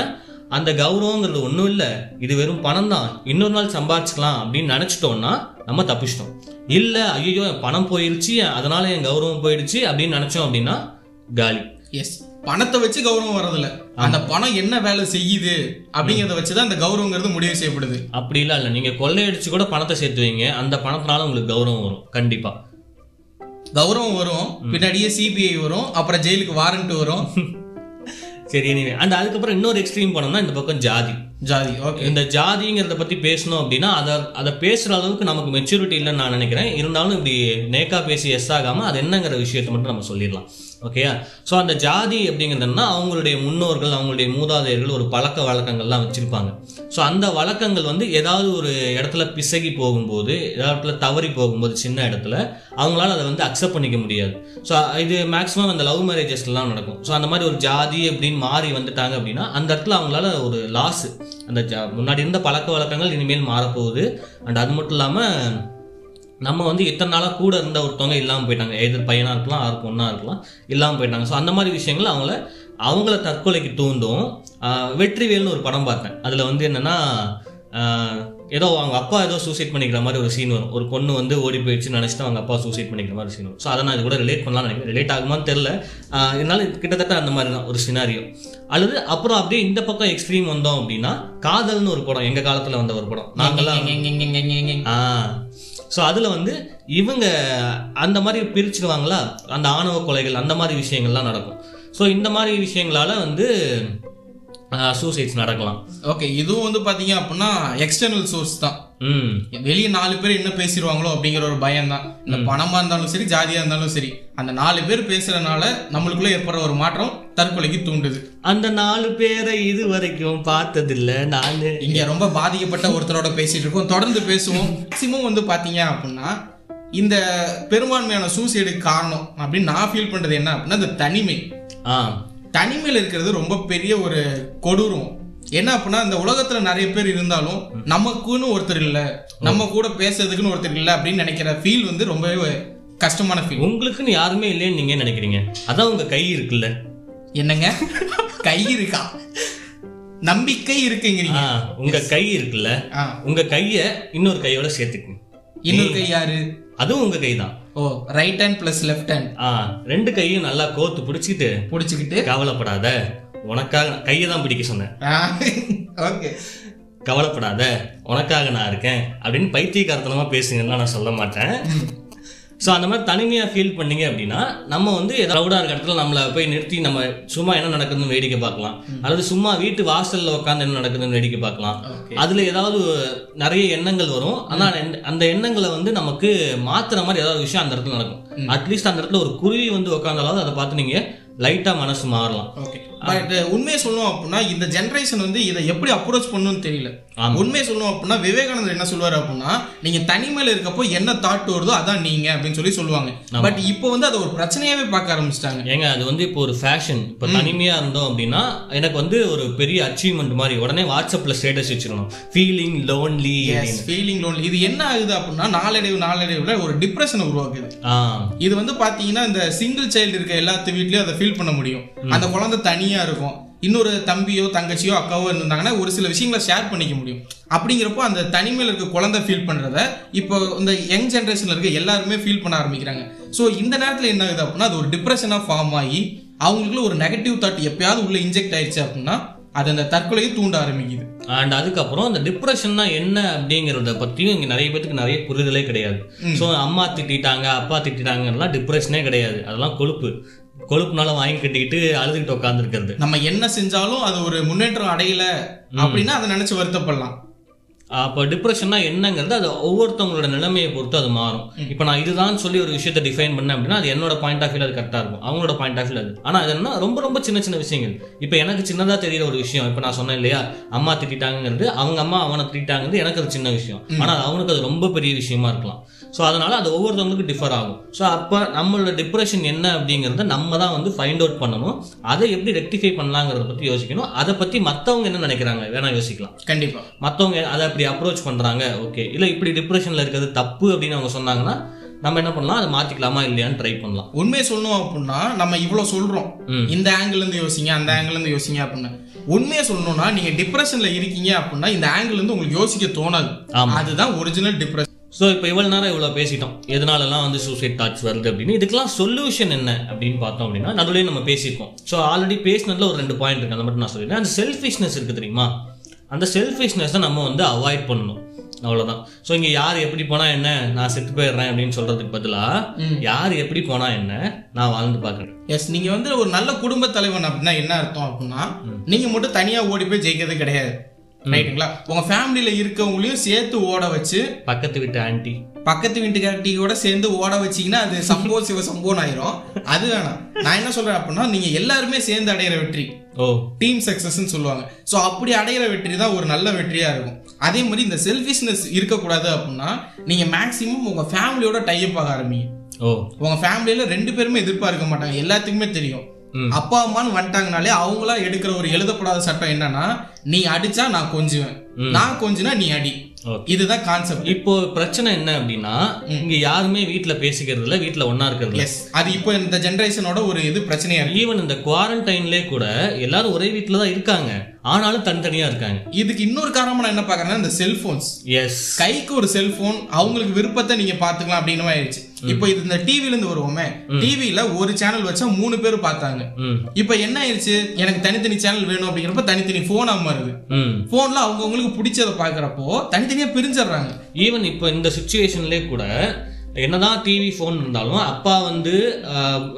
அந்த கௌரவங்கிறது ஒன்றும் இல்லை. இது வெறும் பணம் தான் இன்னொரு நாள் சம்பாதிச்சுக்கலாம் அப்படின்னு நினச்சிட்டோம்னா நம்ம தப்பிச்சிட்டோம். இல்லை ஐயோ பணம் போயிருச்சு அதனால என் கௌரவம் போயிடுச்சு அப்படின்னு நினச்சோம் அப்படின்னா காலி. எஸ் பணத்தை வச்சு கௌரவம் வர்றதில்ல. அந்த பணம் என்ன வேலை செய்யுது அப்படிங்கறத வச்சுதான் அந்த கௌரவங்கிறது முடிவு செய்யப்படுது. அப்படிலாம் இல்லை நீங்கள் கொள்ளையடிச்சு கூட பணத்தை சேர்த்து வைங்க. அந்த பணத்தினால உங்களுக்கு கௌரவம் வரும். கண்டிப்பாக கௌரவம் வரும். பின்னாடியே சிபிஐ வரும். அப்புறம் ஜெயிலுக்கு வாரண்ட் வரும். சரி anyway. அந்த அதுக்கப்புறம் இன்னொரு எக்ஸ்ட்ரீம் போனோம்னா இந்த பக்கம் ஜாதி. ஜாதி ஓகே இந்த ஜாதிங்கிறத பத்தி பேசணும் அப்படின்னா அதை அதை பேசுற அளவுக்கு நமக்கு மெச்சூரிட்டி இல்லைன்னு நான் நினைக்கிறேன். இருந்தாலும் இப்படி நேக்கா பேசி எஸ் ஆகாம அது என்னங்கிற விஷயத்தை மட்டும் நம்ம சொல்லிடலாம். ஓகேயா ஸோ அந்த ஜாதி அப்படிங்கிறதுனா அவங்களுடைய முன்னோர்கள் அவங்களுடைய மூதாதையர்கள் ஒரு பழக்க வழக்கங்கள்லாம் வச்சுருப்பாங்க. ஸோ அந்த வழக்கங்கள் வந்து ஏதாவது ஒரு இடத்துல பிசகி போகும்போது ஏதாவது இடத்துல தவறி போகும்போது சின்ன இடத்துல அவங்களால அதை வந்து அக்செப்ட் பண்ணிக்க முடியாது. ஸோ இது மேக்ஸிமம் அந்த லவ் மேரேஜஸ்லாம் நடக்கும். ஸோ அந்த மாதிரி ஒரு ஜாதி அப்படின்னு மாறி வந்துட்டாங்க அப்படின்னா அந்த இடத்துல அவங்களால ஒரு லாஸ் அந்த ஜா முன்னாடி இருந்த பழக்க வழக்கங்கள் இனிமேல் மாறப்போகுது. அண்ட் அது மட்டும் இல்லாமல் நம்ம வந்து இத்தனை நாளாக கூட இருந்த ஒருத்தவங்க இல்லாமல் போயிட்டாங்க. எதிர் பையனாக இருக்கலாம் ஆறு பொண்ணாக இருக்கலாம் இல்லாமல் போயிட்டாங்க. ஸோ அந்த மாதிரி விஷயங்கள் அவங்கள அவங்கள தற்கொலைக்கு தூண்டும். வெற்றிவேல்னு ஒரு படம் பார்த்தேன். அதில் வந்து என்னென்னா ஏதோ அவங்க அப்பா ஏதோ சூசைட் பண்ணிக்கிற மாதிரி ஒரு சீன் வரும். ஒரு பொண்ணு வந்து ஓடி போயிடுச்சுன்னு நினச்சிட்டு அவங்க அப்பா சூசைட் பண்ணிக்கிற மாதிரி சீன் வரும். ஸோ அதை நான் இது கூட ரிலேட் பண்ணலாம்னு நினைக்கிறேன். ரிலேட் ஆகுமான்னு தெரில இதனால கிட்டத்தட்ட அந்த மாதிரி தான் ஒரு சினாரியோ அல்லது அப்புறம் அப்படியே இந்த பக்கம் எக்ஸ்ட்ரீம் வந்தோம் அப்படின்னா காதல்னு ஒரு படம் எங்கள் காலத்தில் வந்த ஒரு படம். நாங்கள்லாம் ஆ. ஸோ அதில் வந்து இவங்க அந்த மாதிரி பிரிச்சுக்குவாங்களா? அந்த ஆணவ கொலைகள் அந்த மாதிரி விஷயங்கள்லாம் நடக்கும். ஸோ இந்த மாதிரி விஷயங்களால வந்து சூசைட்ஸ் நடக்கலாம். ஓகே இதுவும் வந்து பாத்தீங்க அப்படின்னா எக்ஸ்டர்னல் சோர்ஸ் தான். ம். வெளியே நாலு பேர் என்ன பேசிடுவாங்களோ அப்படிங்கிற ஒரு பயம் தான். இந்த பணமா இருந்தாலும் சரி ஜாதியா இருந்தாலும் சரி அந்த நாலு பேர் பேசுறதுனால நம்மளுக்குள்ள ஏற்படுற ஒரு மாற்றம் தற்கொலைக்கு தூண்டுது. அந்த நாலு பேரை இது வரைக்கும் பார்த்ததில்ல. நான் இங்க ரொம்ப பாதிக்கப்பட்ட ஒருத்தரோட பேசிட்டு இருக்கோம். தொடர்ந்து பேசுவோம். மேக்சிமம் வந்து பாத்தீங்க அப்படின்னா இந்த பெரும்பான்மையான சூசைடுக்கு காரணம் அப்படின்னு நான் ஃபீல் பண்றது என்ன அப்படின்னா இந்த தனிமை. தனிமையில் இருக்கிறது ரொம்ப பெரிய ஒரு கொடூரம். என்ன அப்படின்னா இந்த உலகத்துல நிறைய பேர் இருந்தாலும் நமக்குன்னு ஒருத்தர் இல்ல நம்ம கூட பேசுறதுக்குன்னு ஒருத்தர் இல்ல அப்படின்னு நினைக்கிற ஃபீல் வந்து ரொம்பவே கஷ்டமான ஃபீல் உங்களுக்குன்னு யாருமே இல்லைன்னு நீங்க நினைக்கிறீங்க? அதான் உங்க கை இருக்குல்ல. என்னங்க? கை இருக்கா? நம்பிக்கை இருக்குங்கிறீங்க. உங்க கை இருக்குல்ல. உங்க கைய இன்னொரு கையோட சேர்த்துக்குங்க இன்னொரு கை யாரு? அதுவும் உங்க கை தான் ஓ right hand plus left hand ஆ ரெண்டு கையும் நல்லா கோத்து பிடிச்சிட்டு புடிச்சுக்கிட்டு. கவலைப்படாத. உனக்காக கையை தான் பிடிக்க சொன்னேன். ஓகே கவலைப்படாத. உனக்காக நான் இருக்கேன் அப்படின்னு பைத்தியக்காரத்தனமா பேசுங்கன்னா நான் சொல்ல மாட்டேன். ஸோ அந்த மாதிரி தனிமையாக ஃபீல் பண்ணீங்க அப்படின்னா நம்ம வந்து ரவுடாக இருக்க இடத்துல நம்மளை போய் நிறுத்தி நம்ம சும்மா என்ன நடக்குதுன்னு வேடிக்கை பார்க்கலாம். அல்லது சும்மா வீட்டு வாசல்ல உட்காந்து என்ன நடக்குதுன்னு வேடிக்கை பார்க்கலாம். அதுல ஏதாவது நிறைய எண்ணங்கள் வரும். ஆனா அந்த- எண்ணங்களை வந்து நமக்கு மாத்துற மாதிரி ஏதாவது விஷயம் அந்த இடத்துல நடக்கும். அட்லீஸ்ட் அந்த இடத்துல ஒரு குருவி வந்து உட்காந்தாலாவது அதை பார்த்து நீங்க லைட்டா மனசு மாறலாம். ஓகே பட் உண்மையை சொல்லணும் அப்படின்னா இந்த ஜெனரேஷன் வந்து இதை எப்படி அப்ரோச் பண்ணணும்னு தெரியல. உண்மையை சொல்லணும் அப்படின்னா விவேகானந்தர் என்ன சொல்லுவாரு அப்படின்னா நீங்க தனிமையில இருக்கப்போ என்ன தாட் வருதோ அதான் நீங்க அப்படின்னு சொல்லி சொல்லுவாங்க. பட் இப்போ வந்து அதை ஒரு பிரச்சனையாவே பார்க்க ஆரம்பிச்சிட்டாங்க. ஏங்க அது வந்து இப்போ ஒரு ஃபேஷன் இப்போ தனிமையா இருந்தோம் அப்படின்னா எனக்கு வந்து ஒரு பெரிய அச்சீவ்மெண்ட் மாதிரி உடனே வாட்ஸ்அப்ல ஸ்டேட்டஸ் வச்சிடணும். ஃபீலிங் லோன்லி ஃபீலிங் லோன் இது என்ன ஆகுது அப்படின்னா நாளடைவு நாளடைவுல ஒரு டிப்ரெஷனை உருவாக்குது. இது வந்து பாத்தீங்கன்னா இந்த சிங்கிள் சைல்டு இருக்க எல்லாத்து வீட்லயும் அதை ஃபீல் பண்ண முடியும். அந்த குழந்தை தனியா இருக்கும். இன்னொரு தம்பியோ தங்கச்சியோ அக்காவோ இருந்தாங்கன்னா ஒரு சில விஷயங்களை ஷேர் பண்ணிக்க முடியும். அப்படிங்கிறப்போ அந்த தனிமையில இருக்க குழந்தை ஃபீல் பண்றத இப்போ இந்த யங் ஜென்ரேஷன்ல இருக்க எல்லாருமே ஃபீல் பண்ண ஆரம்பிக்கிறாங்க. ஸோ இந்த நேரத்துல என்ன ஆகுது அப்படின்னா அது ஒரு டிப்ரெஷனா ஃபார்ம் ஆகி அவங்களுக்குள்ள ஒரு நெகட்டிவ் தாட் எப்பயாவது உள்ள இன்ஜெக்ட் ஆயிடுச்சு அப்படின்னா அது அந்த தற்கொலையை தூண்ட ஆரம்பிக்குது. அண்ட் அதுக்கப்புறம் அந்த டிப்ரெஷன்னா என்ன அப்படிங்கறத பத்தியும் இங்க நிறைய பேத்துக்கு நிறைய புரிதலே கிடையாது. ஸோ அம்மா திட்டிட்டாங்க அப்பா திட்டிட்டாங்கலாம் டிப்ரெஷனே கிடையாது. அதெல்லாம் கொழுப்பு. கொழுப்புனால வாங்கி கட்டிக்கிட்டு அழுதுகிட்டு உட்காந்துருக்கிறது நம்ம என்ன செஞ்சாலும் அது ஒரு முன்னேற்றம் அடையல அப்படின்னா அதை நினைச்சு வருத்தப்படலாம். அப்போ டிப்ரெஷன்னா என்னங்கிறது அது ஒவ்வொருத்தவங்களோட நிலைமையை பொறுத்து அது மாறும். இப்போ நான் இதுதான் சொல்லி ஒரு விஷயத்தை டிஃபைன் பண்ணேன் அப்படின்னா அது என்னோட பாயிண்ட் ஆஃப் வியூ அது கரெக்டாக இருக்கும். அவங்களோட பாயிண்ட் ஆஃப் வியூ அது. ஆனால் அது என்ன ரொம்ப ரொம்ப சின்ன சின்ன விஷயங்கள். இப்போ எனக்கு சின்னதாக தெரியிற ஒரு விஷயம் இப்போ நான் சொன்னேன் இல்லையா? அம்மா திட்டிட்டாங்கிறது அவங்க அம்மா அவனை திட்டாங்கிறது எனக்கு அது சின்ன விஷயம். ஆனால் அவனுக்கு அது ரொம்ப பெரிய விஷயமா இருக்கலாம். ஸோ அதனால அது ஒவ்வொருத்தவங்களுக்கு டிஃபர் ஆகும். ஸோ அப்போ நம்மளோட டிப்ரெஷன் என்ன அப்படிங்கிறத நம்ம தான் வந்து ஃபைண்ட் அவுட் பண்ணணும். அதை எப்படி ரெக்டிஃபை பண்ணலாங்கிறத பற்றி யோசிக்கணும். அதை பற்றி மற்றவங்க என்ன நினைக்கிறாங்க? வேணா யோசிக்கலாம். கண்டிப்பா. மற்றவங்க அதை அப்படி அப்ரோச் பண்ணுறாங்க ஓகே இல்லை இப்படி டிப்ரெஷனில் இருக்கிறது தப்பு அப்படின்னு அவங்க சொன்னாங்கன்னா நம்ம என்ன பண்ணலாம்? அதை மாற்றிக்கலாமா இல்லையான்னு ட்ரை பண்ணலாம். உண்மையை சொல்லணும் அப்படின்னா நம்ம இவ்வளவு சொல்றோம். இந்த ஆங்கிள் இருந்து யோசிங்க அந்த ஆங்கிள் இருந்து யோசிங்க அப்படின்னு. உண்மையை சொல்லணும்னா நீங்க டிப்ரெஷன்ல இருக்கீங்க அப்படின்னா இந்த ஆங்கிள் இருந்து உங்களுக்கு யோசிக்க தோணாது. அதுதான் ஒரிஜினல் டிப்ரெஷன் ஸோ இப்போ இவ்வளோ நேரம் இவ்வளோ பேசிட்டோம். எதனாலலாம் வந்து சூசைட் தாட்ஸ் வருது அப்படின்னு. இதுக்கெல்லாம் சொல்யூஷன் என்ன அப்படின்னு பார்த்தோம் அப்படின்னா நடுவுலேயே நம்ம பேசியிருக்கோம். ஸோ ஆல்ரெடி பேசினதுல ஒரு ரெண்டு பாயிண்ட் இருக்கு. அதை மட்டும் நான் சொல்லிடுறேன். அந்த செல்ஃபிஷ்னஸ் இருக்குது தெரியுமா? அந்த செல்ஃபிஷ்னஸை நம்ம வந்து அவாய்ட் பண்ணணும். அவ்வளோதான் ஸோ இங்கே யார் எப்படி போனால் என்ன? நான் செத்து போயிடுறேன் அப்படின்னு சொல்கிறதுக்கு பதிலாக யார் எப்படி போனால் என்ன? நான் வாழ்ந்து பார்க்குறேன். எஸ் நீங்க வந்து ஒரு நல்ல குடும்ப தலைவன் அப்படின்னா என்ன அர்த்தம் அப்படின்னா நீங்க மட்டும் தனியா ஓடி போய் ஜெயிக்கிறது கிடையாது. ரைட்டுங்களா உங்க ஃபேமிலியில இருக்கவங்களையும் சேர்த்து ஓட வச்சு பக்கத்து வீட்டு ஆன்ட்டி பக்கத்து வீட்டுக்காரட்டியோட சேர்ந்து ஓட வச்சீங்கன்னா அது சம்போ சிவ சம்போன்னு ஆயிரும். அது வேணாம். நான் என்ன சொல்றேன் அப்படின்னா நீங்க எல்லாருமே சேர்ந்து அடையிற வெற்றி. ஓ. டீம் சக்சஸ்ன்னு சொல்லுவாங்க. ஸோ அப்படி அடையிற வெற்றி தான் ஒரு நல்ல வெற்றியா இருக்கும். அதே மாதிரி இந்த செல்ஃபிஷ்னஸ் இருக்கக்கூடாது அப்படின்னா நீங்க மேக்சிமம் உங்க ஃபேமிலியோட டைப் ஆக ஆரம்பிங்க. ஓ. உங்க ஃபேமிலியில ரெண்டு பேருமே எதிர்பார்க்க மாட்டாங்க. எல்லாத்துக்குமே தெரியும். அப்பா அம்மான்னு வந்துட்டாங்கனாலே அவங்களா எடுக்கிற ஒரு எழுதப்படாத சட்டம் என்னன்னா நீ அடிச்சா நான் கொஞ்சுவேன். நான் கொஞ்சுனா நீ அடி. இதுதான் கான்செப்ட் இப்போ பிரச்சனை என்ன அப்படின்னா இங்க யாருமே வீட்ல பேசிக்கிறது இல்ல வீட்ல ஒண்ணா இருக்கிறது அது இப்போ இந்த ஜெனரேஷனோட ஒரு இது பிரச்சனையா ஈவன் இந்த குவாரண்டைன்லயே கூட எல்லாரும் ஒரே வீட்ல தான் இருக்காங்க. ஆனாலும் தனித்தனியா இருக்காங்க. இதுக்கு இன்னொரு காரணமா நான் என்ன பாக்குறேன்னா இந்த செல்போன்ஸ் எஸ் கைக்கு ஒரு செல்போன் அவங்களுக்கு விருப்பத்தை நீங்க பாத்துக்கலாம் அப்படின்னு ஆயிடுச்சு. இப்போ இது இந்த டிவில இருந்து வருவோமே டிவில ஒரு சேனல் வச்சா மூணு பேர் பார்த்தாங்க. இப்போ என்ன ஆயிடுச்சு? எனக்கு தனித்தனி சேனல் வேணும் அப்படிங்கிறப்ப தனித்தனி போனா மாறுது. போன்ல அவங்கவுங்களுக்கு பிடிச்சத பாக்குறப்போ தனித்தனியா பிரிஞ்சிடுறாங்க. ஈவன் இப்போ இந்த சுச்சுவேஷன்லேயே கூட என்னதான் டிவி ஃபோன் இருந்தாலும் அப்பா வந்து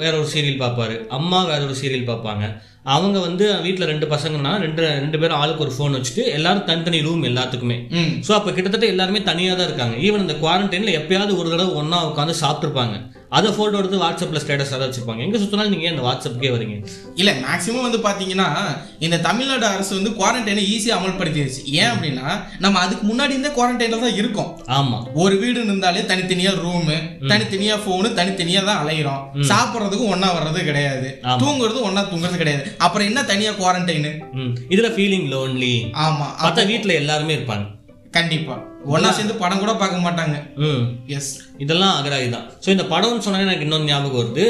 வேற ஒரு சீரியல் பார்ப்பாரு. அம்மா வேற ஒரு சீரியல் பார்ப்பாங்க. அவங்க வந்து வீட்டில் ரெண்டு பசங்கன்னா ரெண்டு ரெண்டு பேரும் ஆளுக்கு ஒரு ஃபோன் வச்சுட்டு எல்லாரும் தனித்தனி ரூம் எல்லாத்துக்குமே. ஸோ அப்போ கிட்டத்தட்ட எல்லாருமே தனியாக தான் இருக்காங்க. ஈவன் இந்த குவாரண்டைனில் எப்பயாவது ஒரு தடவை ஒன்றா உட்காந்து சாப்பிட்ருப்பாங்க அதை ஃபோட்டோ எடுத்து வாட்ஸ்அப்பில் ஸ்டேட்டஸ் அதை வச்சுருப்பாங்க. எங்கே சுற்றினாலும் நீங்கள் இந்த வாட்ஸ்அப்புக்கே வரீங்க? இல்ல மேக்சிமம் வந்து பாத்தீங்கன்னா இந்த தமிழ்நாடு அரசு வந்து குவாரண்டைனை ஈஸியா அமல்படுத்திடுச்சு ஏன் அப்படின்னா நம்ம அதுக்கு முன்னாடி இருந்தே குவாரண்டைன்ல தான் இருக்கோம். ஆமாம் ஒரு வீடு இருந்தாலே தனித்தனியா ரூமு தனித்தனியா போனு தனித்தனியா தான் அலையிறோம். சாப்பிடுறதுக்கும் ஒண்ணா வர்றது கிடையாது. ஆமா. தூங்குறதும் ஒண்ணா தூங்குறது கிடையாது. அப்புறம் என்ன தனியா குவாரண்டைனு இதில் ஃபீலிங் லோன்லி ஆமா. பார்த்தா வீட்டில் எல்லாருமே இருப்பாங்க. கண்டிப்பா. ஒண்ணா சேர்ந்து படம் கூட பார்க்க மாட்டாங்க. ம். எஸ் இதெல்லாம் அகராதி தான். ஸோ இந்த படம்னு சொன்னா எனக்கு இன்னொன்று ஞாபகம் வருது.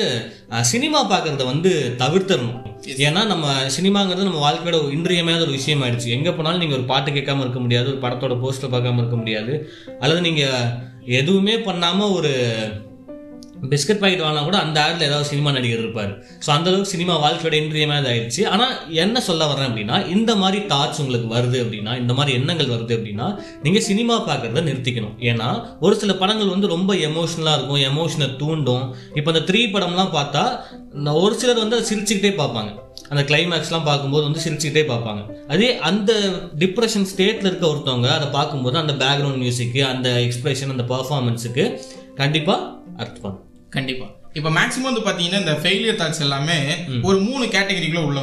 சினிமா பார்க்கறத வந்து தவிர்த்தரணும். ஏன்னா நம்ம சினிமாங்கிறது நம்ம வாழ்க்கையோட இன்றியமையாத ஒரு விஷயம் ஆயிடுச்சு எங்கே போனாலும் நீங்கள் ஒரு பாட்டு கேட்காம இருக்க முடியாது ஒரு படத்தோட போஸ்டர் பார்க்காம இருக்க முடியாது. அல்லது நீங்கள் எதுவுமே பண்ணாமல் ஒரு பிஸ்கட் பாக்கெட் வாங்கினா கூட அந்த ஆடில் ஏதாவது சினிமா நடிகர் இருப்பார். ஸோ அந்த அளவுக்கு சினிமா வாழ்க்கையோட இன்றியமாக ஆயிடுச்சு. ஆனால் என்ன சொல்ல வரேன் அப்படின்னா இந்த மாதிரி தாட்ஸ் உங்களுக்கு வருது அப்படின்னா இந்த மாதிரி எண்ணங்கள் வருது அப்படின்னா நீங்கள் சினிமா பார்க்குறத நிறுத்திக்கணும். ஏன்னா ஒரு சில படங்கள் வந்து ரொம்ப எமோஷனலாக இருக்கும் எமோஷனை தூண்டும். இப்போ அந்த த்ரீ படம்லாம் பார்த்தா ஒரு சிலர் வந்து அதை சிரிச்சுக்கிட்டே பார்ப்பாங்க. அந்த கிளைமேக்ஸ்லாம் பார்க்கும்போது வந்து சிரிச்சுக்கிட்டே பார்ப்பாங்க. அதே அந்த டிப்ரெஷன் ஸ்டேட்டில் இருக்க ஒருத்தவங்க அதை பார்க்கும்போது அந்த பேக்ரவுண்ட் மியூசிக்கு அந்த எக்ஸ்பிரஷன் அந்த பர்ஃபார்மன்ஸுக்கு கண்டிப்பாக அர்த்தம். கண்டிப்பா. இப்ப மேக்சிமம் வந்து பாத்தீங்கன்னா இந்த ஃபெயிலியர் தாட்ஸ் எல்லாமே ஒரு மூணு கேட்டகரிக்குள்ள உள்ள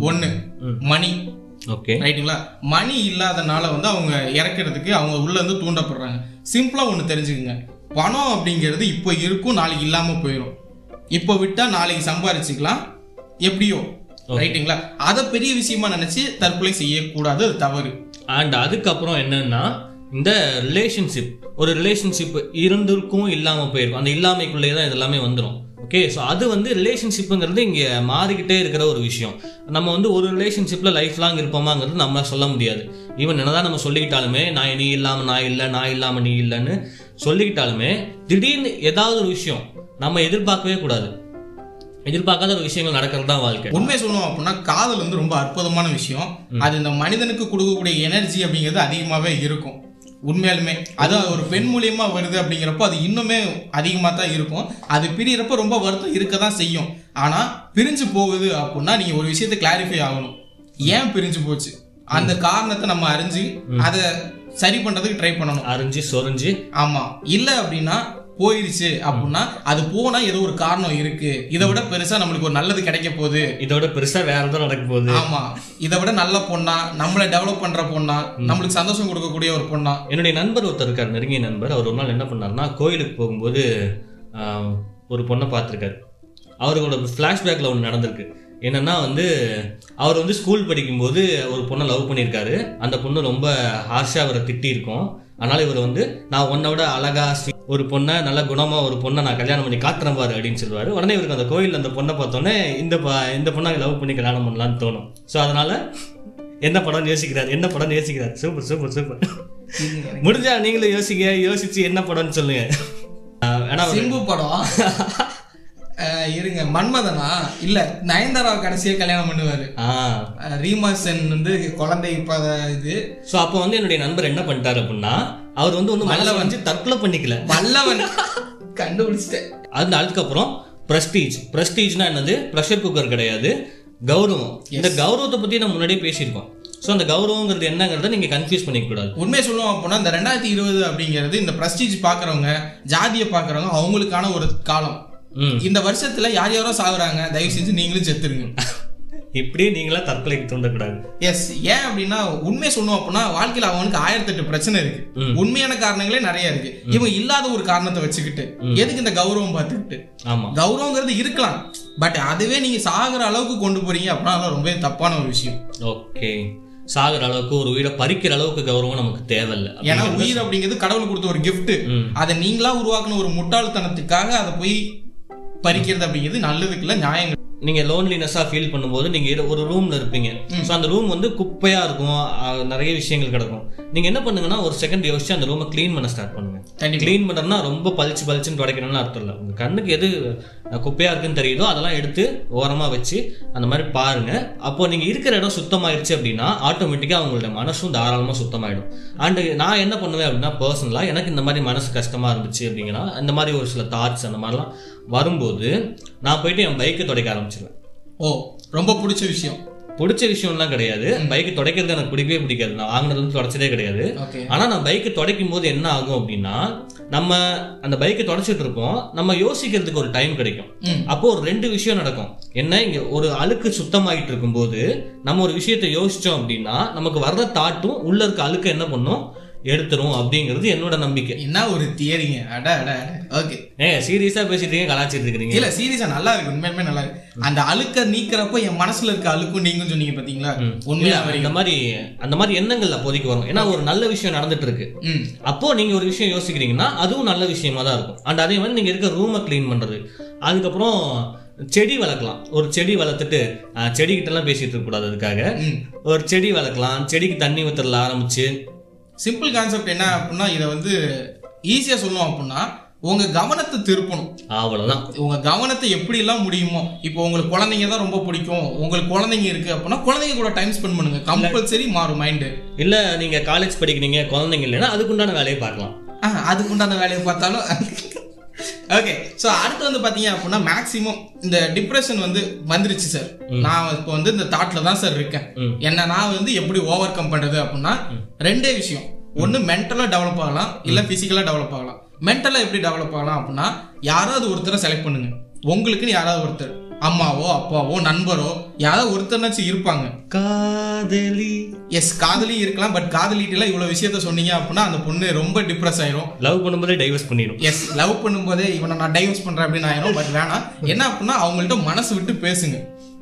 ஒண்ணு ம். Money okay. ரைட்டுங்களா மணி இல்லாதனால வந்து அவங்க இறக்கிறதுக்கு அவங்க உள்ள இருந்து தூண்டப்படுறாங்க. சிம்பிளா ஒண்ணு தெரிஞ்சுக்குங்க. பணம் அப்படிங்கிறது இப்போ இருக்கும் நாளைக்கு இல்லாம போயிடும் இப்போ விட்டா நாளைக்கு சம்பாரிச்சுக்கலாம். எப்படியோ. ரைட்டுங்களா அதை பெரிய விஷயமா நினைச்சு தற்கொலை செய்யக்கூடாது அது தவறு. அண்ட் அதுக்கப்புறம் என்னன்னா இந்த ரிலேஷன்ஷிப் ஒரு ரிலேஷன்ஷிப் இருந்திருக்கும் இல்லாமல் போயிருக்கும். அந்த இல்லாமைக்குள்ளேயே தான் இது எல்லாமே வந்துடும் ஓகே ஸோ அது வந்து ரிலேஷன்ஷிப்புங்கிறது இங்கே மாறிக்கிட்டே இருக்கிற ஒரு விஷயம். நம்ம வந்து ஒரு ரிலேஷன்ஷிப்பில் லைஃப் லாங் இருப்போமாங்கிறது நம்ம சொல்ல முடியாது. ஈவன் என்னதான் நம்ம சொல்லிக்கிட்டாலுமே நான் நீ இல்லாமல் நான் இல்லை நான் இல்லாமல் நீ இல்லைன்னு சொல்லிக்கிட்டாலுமே திடீர்னு ஏதாவது ஒரு விஷயம் நம்ம எதிர்பார்க்கவே கூடாது. எதிர்பார்க்காத ஒரு விஷயங்கள் நடக்கிறது தான் வாழ்க்கை. உண்மை சொல்லணும் அப்படின்னா காதல் வந்து ரொம்ப அற்புதமான விஷயம். அது இந்த மனிதனுக்கு கொடுக்கக்கூடிய எனர்ஜி அப்படிங்கிறது அதிகமாவே இருக்கும். உண்மையாலுமே அது ஒரு பெண் மூலியமா வருது அப்படிங்கிறப்போ அது இன்னுமே அதிகமா தான் இருக்கும். அது பிரியறப்ப ரொம்ப வருத்தம் இருக்க தான் செய்யும். ஆனா பிரிஞ்சு போகுது அப்படின்னா நீங்க ஒரு விஷயத்தை கிளாரிஃபை ஆகணும். ஏன் பிரிஞ்சு போச்சு? அந்த காரணத்தை நம்ம அறிஞ்சு அதை சரி பண்றதுக்கு ட்ரை பண்ணணும். அரிஞ்சு சொரிஞ்சு. ஆமா. இல்ல அப்படின்னா போயிருச்சு அப்படின்னா அது போனா ஏதோ ஒரு காரணம் இருக்கு. இதை விட பெருசா நம்மளுக்கு ஒரு நல்லது கிடைக்க போகுது. இதோட பெருசா வேற எதுவும் நடக்க போகுது. ஆமா. இதை விட நல்ல பொண்ணா நம்மளை டெவலப் பண்ற பொண்ணா நம்மளுக்கு சந்தோஷம் கொடுக்கக்கூடிய ஒரு பொண்ணா. என்னுடைய நண்பர் ஒருத்தர் இருக்கார் நெருங்கிய நண்பர். அவர் ஒரு நாள் என்ன பண்ணாருன்னா கோயிலுக்கு போகும்போது ஒரு பொண்ணை பார்த்துருக்காரு. அவரோட ஃப்ளாஷ்பேக்கில் ஒன்று நடந்திருக்கு. என்னன்னா வந்து அவர் வந்து ஸ்கூல் படிக்கும்போது ஒரு பொண்ணை லவ் பண்ணியிருக்காரு. அந்த பொண்ணு ரொம்ப ஹார்ஷாக அவரை திட்டியிருக்கோம். அதனால இவர் வந்து நான் உன்னை விட அழகா sweet- ஒரு பொண்ணை நல்ல குணமா ஒரு பொண்ணை நான் கல்யாணம் பண்ணி காட்டுறேன் பாரு அப்படின்னு சொல்லுவாரு. உடனே இவருக்கு அந்த கோயில்ல அந்த பொண்ணை பார்த்தோன்னே இந்த ப- இந்த பொண்ணை லவ் பண்ணி கல்யாணம் பண்ணலாம்னு தோணும். ஸோ அதனால என்ன படம் யோசிக்கிறார்? என்ன படம் யோசிக்கிறார்? சூப்பர் சூப்பர் சூப்பர் முடிஞ்சா நீங்களும் யோசிங்க யோசிச்சு என்ன படம்னு சொல்லுங்க. ஒரு- சிம்பு படம். இருங்க. மன்மதனா? இல்ல நயன்தாரா கடைசியா கல்யாணம் பண்ணுவாரு. ரீமா சென் வந்து குழந்தை இப்ப இது. ஸோ அப்போ வந்து என்னுடைய நண்பர் என்ன பண்ணிட்டாரு அப்படின்னா அவர் வந்து ஒன்றும் மனதை வந்து தற்கொலை பண்ணிக்கல. வல்லவன். கண்டுபிடிச்சிட்டேன். அந்த அதுக்கப்புறம் பிரஸ்டீஜ் பிரஸ்டீஜ்னா என்னது? ப்ரெஷர் குக்கர் கிடையாது. கௌரவம். இந்த கௌரவத்தை பத்தி நம்ம முன்னாடியே பேசியிருக்கோம். ஸோ அந்த கௌரவங்கிறது என்னங்கிறத நீங்க கன்ஃபியூஸ் பண்ணிக்க கூடாது உண்மையை சொல்லுவோம் அப்படின்னா இந்த ரெண்டாயிரத்தி இருபது அப்படிங்கிறது இந்த பிரஸ்டீஜ் பாக்குறவங்க ஜாதியை பாக்குறவங்க அவங்களுக்கான ஒரு காலம். இந்த வருஷத்துல யார் யாரோ சாகுறாங்க தயவு செஞ்சு நீங்களும் செத்துருங்க. இப்படியே நீங்களா தற்கொலைக்கு தூண்டக்கூடாது. எஸ் ஏன் அப்படின்னா உண்மையை சொல்லணும் அப்படின்னா வாழ்க்கையில அவனுக்கு ஆயிரத்தி எட்டு பிரச்சனை இருக்கு. உண்மையான காரணங்களே நிறைய இருக்கு. இவன் இல்லாத ஒரு காரணத்தை வச்சுக்கிட்டு எதுக்கு இந்த கௌரவம் பார்த்துக்கிட்டு? ஆமா. கௌரவங்கிறது இருக்கலாம். பட் அதுவே நீங்க சாகுற அளவுக்கு கொண்டு போறீங்க அப்படின்னா ரொம்பவே தப்பான ஒரு விஷயம். ஓகே சாகுற அளவுக்கு ஒரு உயிரை பறிக்கிற அளவுக்கு கௌரவம் நமக்கு தேவையில்லை. ஏன்னா உயிர் அப்படிங்கிறது கடவுள் கொடுத்த ஒரு gift. ம். அதை நீங்களா உருவாக்குன ஒரு முட்டாள்தனத்துக்காக அதை போய் பறிக்கிறது அப்படிங்கிறது நல்லதுக்கு இல்ல நியாயம் நீங்க லோன்லினஸா ஃபீல் பண்ணும்போது நீங்க இரு- ஒரு ரூம்ல இருப்பீங்க. ஸோ அந்த ரூம் வந்து குப்பையா இருக்கும். நிறைய விஷயங்கள் கிடக்கும். நீங்க என்ன பண்ணுங்கன்னா ஒரு செகண்ட் யோசிச்சு அந்த ரூமை க்ளீன் பண்ண ஸ்டார்ட் பண்ணுங்க. க்ளீன் பண்றதுனா ரொம்ப பளிச்சு பளிச்சுன்னு துடைக்கணும்னு அர்த்தம் இல்லை. உங்க கண்ணுக்கு எது அஹ், குப்பையா இருக்குன்னு தெரியுதோ அதெல்லாம் எடுத்து ஓரமா வச்சு அந்த மாதிரி பாருங்க. அப்போ நீங்க இருக்கிற இடம் சுத்தமாயிருச்சு அப்படின்னா ஆட்டோமேட்டிக்கா உங்களோட மனசும் தாராளமா சுத்தமாயிடும். அண்ட் நான் என்ன பண்ணுவேன் அப்படின்னா பர்சனலா எனக்கு இந்த மாதிரி மனசு கஷ்டமா இருந்துச்சு அப்படிங்கன்னா இந்த மாதிரி ஒரு சில தாட்ஸ் அந்த மாதிரிலாம் வரும்போது நான் போயிட்டு என் பைக்கை துடைக்க ஆரம்பிச்சிருவேன். ஓ ரொம்ப பிடிச்ச விஷயம். பிடிச்ச விஷயம்லாம் கிடையாது. பைக்கு துடைக்கிறது எனக்கு பிடிக்கவே பிடிக்காது. நான் வாங்கினதுல இருந்து துடைச்சதே கிடையாது. ஆனா நான் பைக்கை துடைக்கும் போது என்ன ஆகும் அப்படின்னா நம்ம அந்த பைக்கை துடைச்சிட்டு இருப்போம். நம்ம யோசிக்கிறதுக்கு ஒரு டைம் கிடைக்கும். அப்போ ஒரு ரெண்டு விஷயம் நடக்கும். என்ன இங்க ஒரு அழுக்கு சுத்தமாயிட்டு இருக்கும்போது நம்ம ஒரு விஷயத்தை யோசிச்சோம் அப்படின்னா நமக்கு வர்ற தாட்டும் உள்ள இருக்க அழுக்கு என்ன பண்ணும்? எடுத்துரும் அப்படிங்கிறது என்னோட நம்பிக்கை. என்ன ஒரு தியரிங்க? அட அட ஓகே ஏ சீரியஸா பேசிட்டு இருக்கீங்க கலாச்சிட்டு இருக்கிறீங்க. இல்ல சீரியஸா நல்லா இருக்கு உண்மையுமே நல்லா இருக்கு. அந்த அழுக்க நீக்கிறப்போ என் மனசுல இருக்க அழுக்கும் நீங்களும் சொன்னீங்க பாத்தீங்களா? உண்மையா இந்த மாதிரி அந்த மாதிரி எண்ணங்கள் அப்போதைக்கு வரும். ஏன்னா ஒரு நல்ல விஷயம் நடந்துட்டு இருக்கு அப்போ நீங்க ஒரு விஷயம் யோசிக்கிறீங்கன்னா அதுவும் நல்ல விஷயமா தான் இருக்கும். அண்ட் அதே மாதிரி நீங்க இருக்க ரூமை க்ளீன் பண்றது. அதுக்கப்புறம் செடி வளர்க்கலாம். ஒரு செடி வளர்த்துட்டு அஹ், செடிகிட்ட எல்லாம் பேசிட்டு இருக்க கூடாது அதுக்காக ஒரு செடி வளர்க்கலாம். செடிக்கு தண்ணி ஊத்துறல ஆரம்பிச்சு சிம்பிள் கான்செப்ட் என்ன அப்படின்னா இதை வந்து ஈஸியா சொல்லணும் அப்படின்னா உங்க கவனத்தை திருப்பணும். அவ்வளவுதான். உங்க கவனத்தை எப்படி எல்லாம் முடியுமோ இப்போ உங்களுக்கு குழந்தைங்க தான் ரொம்ப பிடிக்கும் உங்களுக்கு குழந்தைங்க இருக்கு அப்படின்னா குழந்தைங்க கூட டைம் ஸ்பெண்ட் பண்ணுங்க. கம்பல்சரி மாறும் மைண்டு இல்ல நீங்க காலேஜ் படிக்கிறீங்க குழந்தைங்க இல்லைன்னா அதுக்குண்டான வேலையை பார்க்கலாம். அதுக்கு உண்டான வேலையை பார்த்தாலும் ஓகே ஸோ அடுத்து வந்து பார்த்தீங்க அப்படின்னா மேக்ஸிமம் இந்த டிப்ரெஷன் வந்து வந்துருச்சு சார் நான் இப்போ வந்து இந்த தாட்ல தான் சார் இருக்கேன். என்ன நான் வந்து எப்படி ஓவர் கம் பண்றது அப்படின்னா ரெண்டே விஷயம். ஒன்று மென்டலாக டெவலப் ஆகலாம் இல்லை ஃபிசிக்கலாக டெவலப் ஆகலாம். மென்டலாக எப்படி டெவலப் ஆகலாம் அப்படின்னா யாராவது ஒருத்தரை செலக்ட் பண்ணுங்க. உங்களுக்குன்னு யாராவது ஒருத்தர். அம்மாவோ அப்பாவோ நண்பரோ யாராவது ஒருத்தர்னாச்சும் இருப்பாங்க. காதலி. எஸ் காதலி இருக்கலாம் பட் காதலிட்டுலாம் இவ்வளோ விஷயத்த சொன்னீங்க அப்படின்னா அந்த பொண்ணு ரொம்ப டிப்ரெஸ் ஆயிரும். லவ் பண்ணும்போதே டைவர்ஸ் பண்ணிடும் எஸ் லவ் பண்ணும்போதே இவனை நான் டைவர்ஸ் பண்றேன் அப்படின்னு ஆயிரும் பட் வேணாம். என்ன அப்படின்னா அவங்கள்ட்ட மனசு விட்டு பேசுங்க.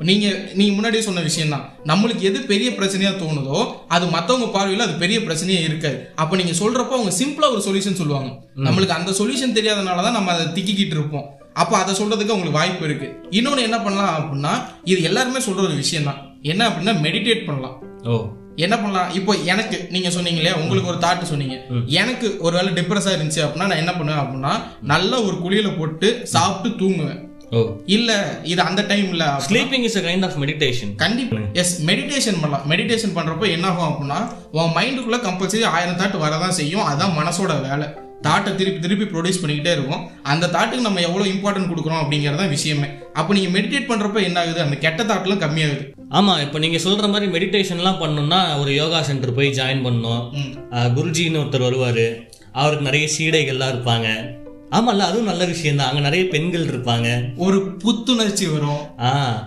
நீங்க நீங்க முன்னாடியே சொன்ன விஷயம் தான் நம்மளுக்கு எது பெரிய பிரச்சனையா தோணுதோ அது மத்தவங்க பார்வையில அது பெரிய பிரச்சனையே இருக்காது. அப்ப நீங்க சொல்றப்ப அவங்க சிம்பிளா ஒரு சொல்யூஷன் சொல்லுவாங்க. நம்மளுக்கு அந்த சொல்யூஷன் தெரியாதனால தான் நம்ம அதை திக்கிக்கிட்டு இருப்போம். அப்ப அதை சொல்றதுக்கு உங்களுக்கு வாய்ப்பு இருக்கு. இன்னொன்னு என்ன பண்ணலாம் அப்படின்னா இது எல்லாருமே சொல்ற ஒரு விஷயம் தான் என்ன அப்படின்னா மெடிடேட் பண்ணலாம். ஓ. என்ன பண்ணலாம்? இப்போ எனக்கு நீங்க சொன்னீங்க இல்லையா உங்களுக்கு ஒரு தாட்டு சொன்னீங்க. எனக்கு ஒருவேளை டிப்ரெஸா இருந்துச்சு அப்படின்னா நான் என்ன பண்ணுவேன் அப்படின்னா நல்ல ஒரு குளியல போட்டு சாப்பிட்டு தூங்குவேன். ஓ. இல்ல இது அந்த டைம் இல்ல sleeping is kind of meditation கண்டிப்பா. எஸ் மெடிடேஷன் பண்ணலாம். மெடிடேஷன் பண்றப்போ என்ன ஆகும் அப்படின்னா உன் மைண்டுக்குள்ள கம்பல்சரி ஆயிரம் தாட்டு வரதான் செய்யும். அதான் மனசோட வேலை. தாட்டை திருப்பி திருப்பி ப்ரொடியூஸ் பண்ணிக்கிட்டே இருக்கும் அந்த தாட்டுக்கு நம்ம எவ்வளவு இம்பார்ட்டன்ட் கொடுக்குறோம் அப்படிங்கறது தான் விஷயமே. அப்போ நீங்க மெடிடேட் பண்றப்ப என்ன ஆகுது? அந்த கெட்ட தாட்லாம் கம்மியாகுது. ஆமா இப்போ நீங்க சொல்ற மாதிரி மெடிடேஷன்லாம் பண்ணணும்னா ஒரு யோகா சென்டர் போய் ஜாயின் பண்ணணும். ம். ஆஹ் குருஜின்னு ஒருத்தர் வருவாரு. அவருக்கு நிறைய சீடைகள்லாம் இருப்பாங்க. ஆமால்ல அதுவும் நல்ல விஷயம் தான் அங்க நிறைய பெண்கள் இருப்பாங்க. ஒரு புத்துணர்ச்சி வரும்.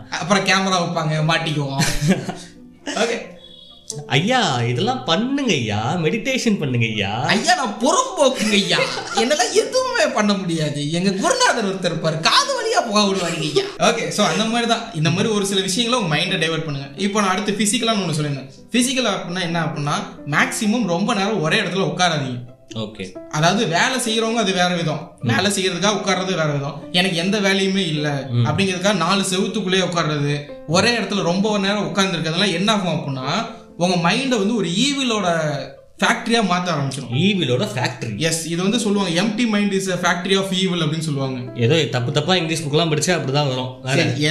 அப்புறம் கேமரா வைப்பாங்க மாட்டிக்குவோம். ஓகே ஐயா இதெல்லாம் பண்ணுங்க ஐயா. மெடிடேஷன் பண்ணுங்க ஐயா. ஐயா நான் புறம்போக்குங்க ஐயா. என்னால எதுவுமே பண்ண முடியாது. எங்க குருநாதர் ஒருத்தர் இருப்பாரு. காது வழியா போக விடுவாருங்க ஐயா. ஓகே சோ அந்த மாதிரி தான் இந்த மாதிரி ஒரு சில விஷயங்களை உங்க மைண்டை டைவர்ட் பண்ணுங்க. இப்போ நான் அடுத்து பிசிக்கலான்னு ஒன்று சொல்லியிருந்தேன் பிசிக்கல் அப்படின்னா என்ன அப்படின்னா மேக்ஸிமம் ரொம்ப நேரம் ஒரே இடத்துல உட்காராதீங்க. ஓகே அதாவது வேலை செய்யறவங்க அது வேற விதம். வேலை செய்யறதுக்காக உட்கார்றது வேற விதம். எனக்கு எந்த வேலையுமே இல்ல. அப்படிங்கிறதுக்காக நாலு செவுத்துக்குள்ளேயே உட்கார்றது. ஒரே இடத்துல ரொம்ப நேரம் உட்கார்ந்து இருக்கிறதுலாம் என்ன ஆகும் அப்படின்னா உங்கள் மைண்டை வந்து ஒரு ஈவிலோட ஃபேக்டரியா மாத்த ஆரம்பிச்சிடும் ஈவிலோட ஃபேக்டரி எஸ் இது வந்து சொல்லுவாங்க empty mind is factory of evil அப்படின்னு சொல்லுவாங்க. ஏதோ தப்பு தப்பா இங்கிலீஷ் புக்லாம் படிச்சா அப்படிதான் வரும்.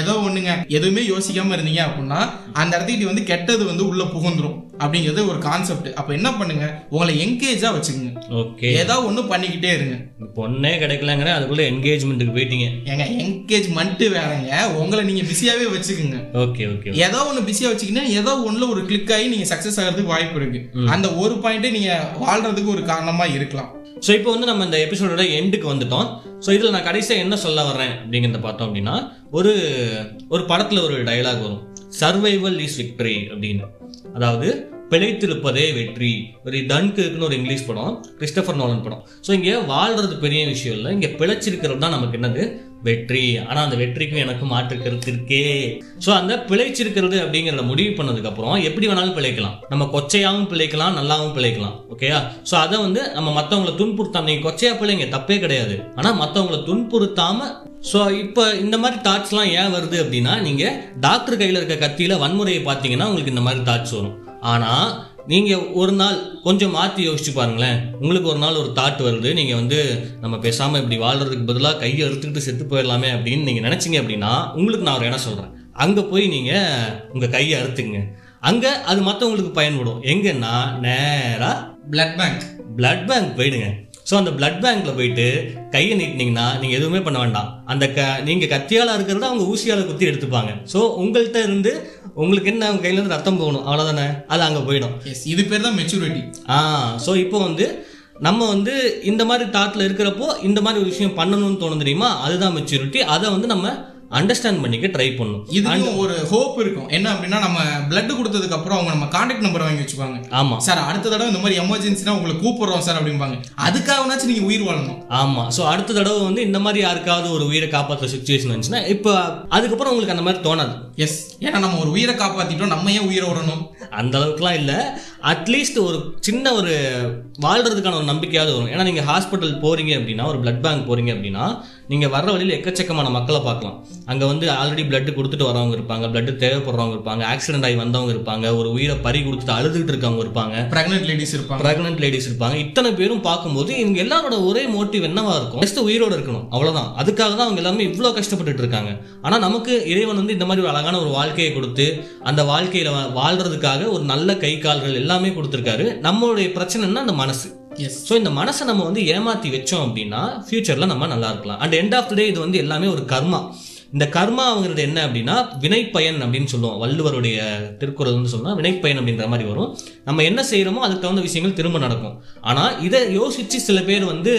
ஏதோ ஒண்ணுங்க. எதுவுமே யோசிக்காம இருந்தீங்க அப்படின்னா அந்த இடத்துக்கு வந்து கெட்டது வந்து உள்ள புகுந்துரும் அப்படிங்கிறது ஒரு கான்செப்ட் அப்ப என்ன பண்ணுங்க? உங்களை என்கேஜா வச்சுக்கோங்க. ஓகே ஏதாவது ஒண்ணு பண்ணிக்கிட்டே இருங்க. பொண்ணே கிடைக்கலங்கிற அதுக்குள்ள என்கேஜ்மெண்ட்டுக்கு போயிட்டீங்க. ஏங்க என்கேஜ்மெண்ட் வேறங்க. உங்களை நீங்க பிஸியாவே வச்சுக்கோங்க. ஓகே ஓகே ஏதோ ஒண்ணு பிஸியா வச்சுக்கிட்டா ஏதோ ஒண்ணுல ஒரு கிளிக் ஆகி நீங்க சக்சஸ் ஆகிறதுக்கு வாய்ப்பு இருக்கு. அந்த ஒரு பாயிண்டே நீங்க வாழ்றதுக்கு ஒரு காரணமா இருக்கலாம். ஸோ இப்போ வந்து நம்ம இந்த எபிசோடோட எண்டுக்கு வந்துட்டோம். ஸோ இதில் நான் கடைசியாக என்ன சொல்ல வர்றேன் அப்படிங்கிறத பார்த்தோம் அப்படின்னா ஒரு ஒரு படத்தில் ஒரு டயலாக் வரும். சர்வைவல் இஸ் விக்டரி அப்படின்னு. அதாவது பிழைத்திருப்பதே வெற்றி. ஒரு டன்குன்னு ஒரு இங்கிலீஷ் படம் கிறிஸ்டபர் நோலன் படம். ஸோ இங்கே வாழ்றது பெரிய விஷயம் இல்லை. இங்கே பிழைச்சிருக்கிறது தான் நமக்கு என்னது? வெற்றி. ஆனால் அந்த வெற்றிக்கும் எனக்கு மாற்று கருத்து இருக்கே. ஸோ அந்த பிழைச்சிருக்கிறது அப்படிங்கிறத முடிவு பண்ணதுக்கப்புறம் எப்படி வேணாலும் பிழைக்கலாம். நம்ம கொச்சையாகவும் பிழைக்கலாம் நல்லாவும் பிழைக்கலாம். ஓகேயா ஸோ அதை வந்து நம்ம மற்றவங்களை துன்புறுத்தாம நீங்கள் கொச்சையா பிள்ளைங்க தப்பே கிடையாது. ஆனால் மற்றவங்களை துன்புறுத்தாம ஸோ இப்போ இந்த மாதிரி தாட்ஸ்லாம் ஏன் வருது அப்படின்னா நீங்கள் டாக்டர் கையில் இருக்க கத்தியில் வன்முறையை பார்த்தீங்கன்னா உங்களுக்கு இந்த மாதிரி தாட்ஸ் வரும். ஆனால் நீங்கள் ஒரு நாள் கொஞ்சம் மாற்றி யோசிச்சு பாருங்களேன். உங்களுக்கு ஒரு நாள் ஒரு தாட் வருது நீங்கள் வந்து நம்ம பேசாமல் இப்படி வாழ்றதுக்கு பதிலாக கையை எடுத்துக்கிட்டு செத்து போயிடலாமே அப்படின்னு நீங்கள் நினச்சிங்க அப்படின்னா உங்களுக்கு நான் ஒரு இடம் சொல்கிறேன் அங்கே போய் நீங்கள் உங்கள் கையை அறுத்துங்க அங்கே அது மற்றவங்களுக்கு பயன்படும். எங்கன்னா நேராக பிளட் பேங்க் பிளட் பேங்க் போயிடுங்க. ஸோ அந்த பிளட் பேங்க்ல போயிட்டு கையை நீட்டினீங்கன்னா நீங்க எதுவுமே பண்ண வேண்டாம். அந்த க நீங்க கத்தியால இருக்கிறத அவங்க ஊசியால குத்தி எடுத்துப்பாங்க. ஸோ உங்கள்கிட்ட இருந்து உங்களுக்கு என்ன அவங்க கையில இருந்து ரத்தம் போகணும்? அவ்வளவுதானே? அது அங்க போயிடும். எஸ் இது பேர் தான் மெச்சூரிட்டி ஆ ஸோ இப்போ வந்து நம்ம வந்து இந்த மாதிரி தாட்ல இருக்கிறப்போ இந்த மாதிரி ஒரு விஷயம் பண்ணணும்னு தோணும் தெரியுமா? அதுதான் மெச்சூரிட்டி அதை வந்து நம்ம அண்டர்ஸ்டாண்ட் பண்ணிக்க ட்ரை பண்ணும். இதுக்கும் ஒரு ஹோப் இருக்கும். என்ன அப்படின்னா நம்ம பிளட் கொடுத்ததுக்கு அப்புறம் அவங்க நம்ம கான்டாக்ட் நம்பர் வாங்கி வச்சுப்பாங்க. ஆமா. சார் அடுத்த தடவை இந்த மாதிரி எமர்ஜென்சினா உங்களை கூப்பிடுறோம் சார் அப்படிம்பாங்க. அதுக்காகனாச்சும் நீங்க உயிர் வாழணும். ஆமா. ஸோ அடுத்த தடவை வந்து இந்த மாதிரி யாருக்காவது ஒரு உயிரை காப்பாற்ற சுச்சுவேஷன் வந்துச்சுன்னா இப்போ அதுக்கப்புறம் உங்களுக்கு அந்த மாதிரி தோணாது. எஸ் ஏன்னா நம்ம ஒரு உயிரை காப்பாத்திட்டோம் நம்ம ஏன் உயிரை விடணும்? அந்த அளவுக்குலாம் இல்லை. அட்லீஸ்ட் ஒரு சின்ன ஒரு வாழ்றதுக்கான ஒரு நம்பிக்கையாவது வரும். ஏன்னா நீங்கள் ஹாஸ்பிட்டல் போறீங்க அப்படின்னா ஒரு பிளட் பேங்க் போறீங்க அப்படின்னா நீங்கள் வர்ற வழியில் எக்கச்சக்கமான மக்களை பார்க்கலாம். அங்கே வந்து ஆல்ரெடி பிளட் கொடுத்துட்டு வரவங்க இருப்பாங்க பிளட் தேவைப்படுறவங்க இருப்பாங்க ஆக்சிடென்ட் ஆகி வந்தவங்க இருப்பாங்க ஒரு உயிரை பறி கொடுத்துட்டு அழுதுகிட்டு இருக்கவங்க இருப்பாங்க. பிரெக்னென்ட் லேடிஸ் இருப்பாங்க. பிரெக்னன்ட் லேடிஸ் இருப்பாங்க. இத்தனை பேரும் பார்க்கும்போது இவங்க எல்லாரோட ஒரே மோட்டிவ் என்னவா இருக்கும்? ஜஸ்ட் உயிரோட இருக்கணும். அவ்வளவுதான். அதுக்காக தான் அவங்க எல்லாமே இவ்வளோ கஷ்டப்பட்டுட்டு இருக்காங்க. ஆனா நமக்கு இறைவன் வந்து இந்த மாதிரி ஒரு அழகான ஒரு வாழ்க்கையை கொடுத்து அந்த வாழ்க்கையில வாழ்றதுக்காக ஒரு நல்ல கை கால்கள் எல்லாமே கொடுத்துருக்காரு. நம்மளுடைய பிரச்சனைன்னா அந்த மனசு. ஸோ இந்த மனசை நம்ம வந்து ஏமாற்றி வச்சோம் அப்படின்னா ஃபியூச்சரில் நம்ம நல்லா இருக்கலாம். And end of the day இது வந்து எல்லாமே ஒரு கர்மா. இந்த கர்மா கர்மாங்கிறது என்ன அப்படின்னா வினைப்பயன் அப்படின்னு சொல்லுவோம். வள்ளுவருடைய திருக்குறள் வந்து சொன்னால் வினைப்பயன் அப்படின்ற மாதிரி வரும். நம்ம என்ன செய்கிறோமோ அதுக்கு தகுந்த விஷயங்கள் திரும்ப நடக்கும். ஆனால் இதை யோசித்து சில பேர் வந்து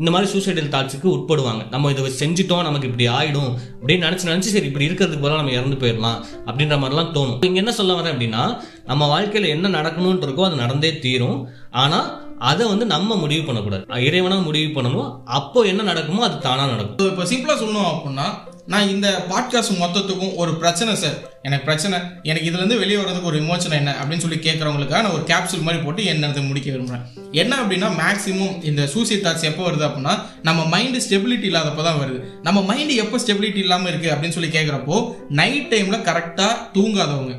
இந்த மாதிரி சூசைடல் தாட்ஸுக்கு உட்படுவாங்க. நம்ம இதை செஞ்சுட்டோம் நமக்கு இப்படி ஆகிடும் அப்படின்னு நினச்சி நினச்சி சரி இப்படி இருக்கிறதுக்கு போல நம்ம இறந்து போயிடலாம் அப்படின்ற மாதிரிலாம் தோணும். இங்கே என்ன சொல்ல வரேன் அப்படின்னா நம்ம வாழ்க்கையில் என்ன நடக்கணும்னு இருக்கோ அது நடந்தே தீரும். ஆனால் அதை வந்து நம்ம முடிவு பண்ணக்கூடாது. இறைவனா முடிவு பண்ணணும். அப்போ என்ன நடக்குமோ அது தானா நடக்கும். இப்போ சிம்பிளா சொல்லணும் அப்படின்னா நான் இந்த பாட்காஸ்ட் மொத்தத்துக்கும் ஒரு பிரச்சனை சார் எனக்கு பிரச்சனை. எனக்கு இதுல இருந்து வெளியே வர்றதுக்கு ஒரு இமோஷன் என்ன அப்படின்னு சொல்லி கேட்கறவங்களுக்காக நான் ஒரு கேப்சூல் மாதிரி போட்டு என்னது முடிக்க விரும்புறேன். என்ன அப்படின்னா மேக்ஸிமம் இந்த சூசைட் தாட்ஸ் எப்போ வருது அப்படின்னா நம்ம மைண்டு ஸ்டெபிலிட்டி இல்லாதப்போ தான் வருது. நம்ம மைண்டு எப்போ ஸ்டெபிலிட்டி இல்லாமல் இருக்கு அப்படின்னு சொல்லி கேட்குறப்போ நைட் டைம்ல கரெக்டாக தூங்காதவங்க.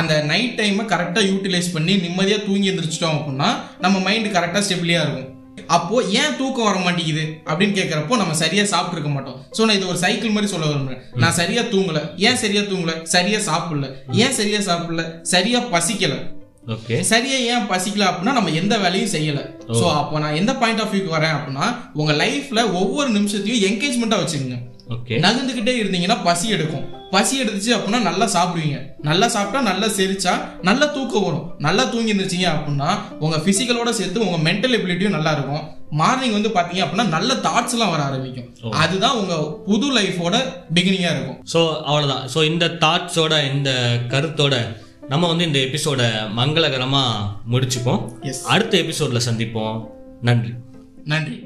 அந்த நைட் டைமை கரெக்டாக யூட்டிலைஸ் பண்ணி நிம்மதியாக தூங்கி எந்திரிச்சிட்டோம் அப்படின்னா நம்ம மைண்டு கரெக்டாக ஸ்டெபிலியாக இருக்கும். அப்போ ஏன் தூக்கம் வர மாட்டேங்குது அப்படின்னு கேட்குறப்போ நம்ம சரியா சாப்பிட்டு இருக்க மாட்டோம். ஸோ நான் இது ஒரு சைக்கிள் மாதிரி சொல்ல விரும்புறேன். நான் சரியா தூங்கல. ஏன் சரியா தூங்கல? சரியா சாப்பிடல. ஏன் சரியா சாப்பிடல? சரியா பசிக்கல. ஓகே சரியா ஏன் பசிக்கல அப்படின்னா நம்ம எந்த வேலையும் செய்யல. ஸோ அப்போ நான் எந்த பாயிண்ட் ஆஃப் வியூக்கு வரேன் அப்படின்னா உங்க லைஃப்ல ஒவ்வொரு நிமிஷத்தையும் என்கேஜ்மெண்ட்டாக வச்சுக்கோங்க. நகர்ந்துகிட்டே இருந்தீங்கன்னா பசி எடுக்கும். பசி எடுத்துச்சு அப்படின்னா நல்லா சாப்பிடுவீங்க. நல்லா சாப்பிட்டா நல்லா செரிச்சா நல்லா தூக்கம் வரும். நல்லா தூங்கி இருந்துச்சீங்க அப்படின்னா உங்க பிசிக்கலோட சேர்த்து உங்க மென்டல் எபிலிட்டியும் நல்லா இருக்கும். மார்னிங் வந்து பாத்தீங்க அப்படின்னா நல்ல தாட்ஸ் எல்லாம் வர ஆரம்பிக்கும். அதுதான் உங்க புது லைஃபோட பிகினிங்கா இருக்கும். ஸோ அவ்வளோதான் ஸோ இந்த தாட்ஸோட இந்த கருத்தோட நம்ம வந்து இந்த எபிசோட மங்களகரமாக முடிச்சுப்போம். அடுத்த எபிசோட்ல சந்திப்போம். நன்றி. நன்றி.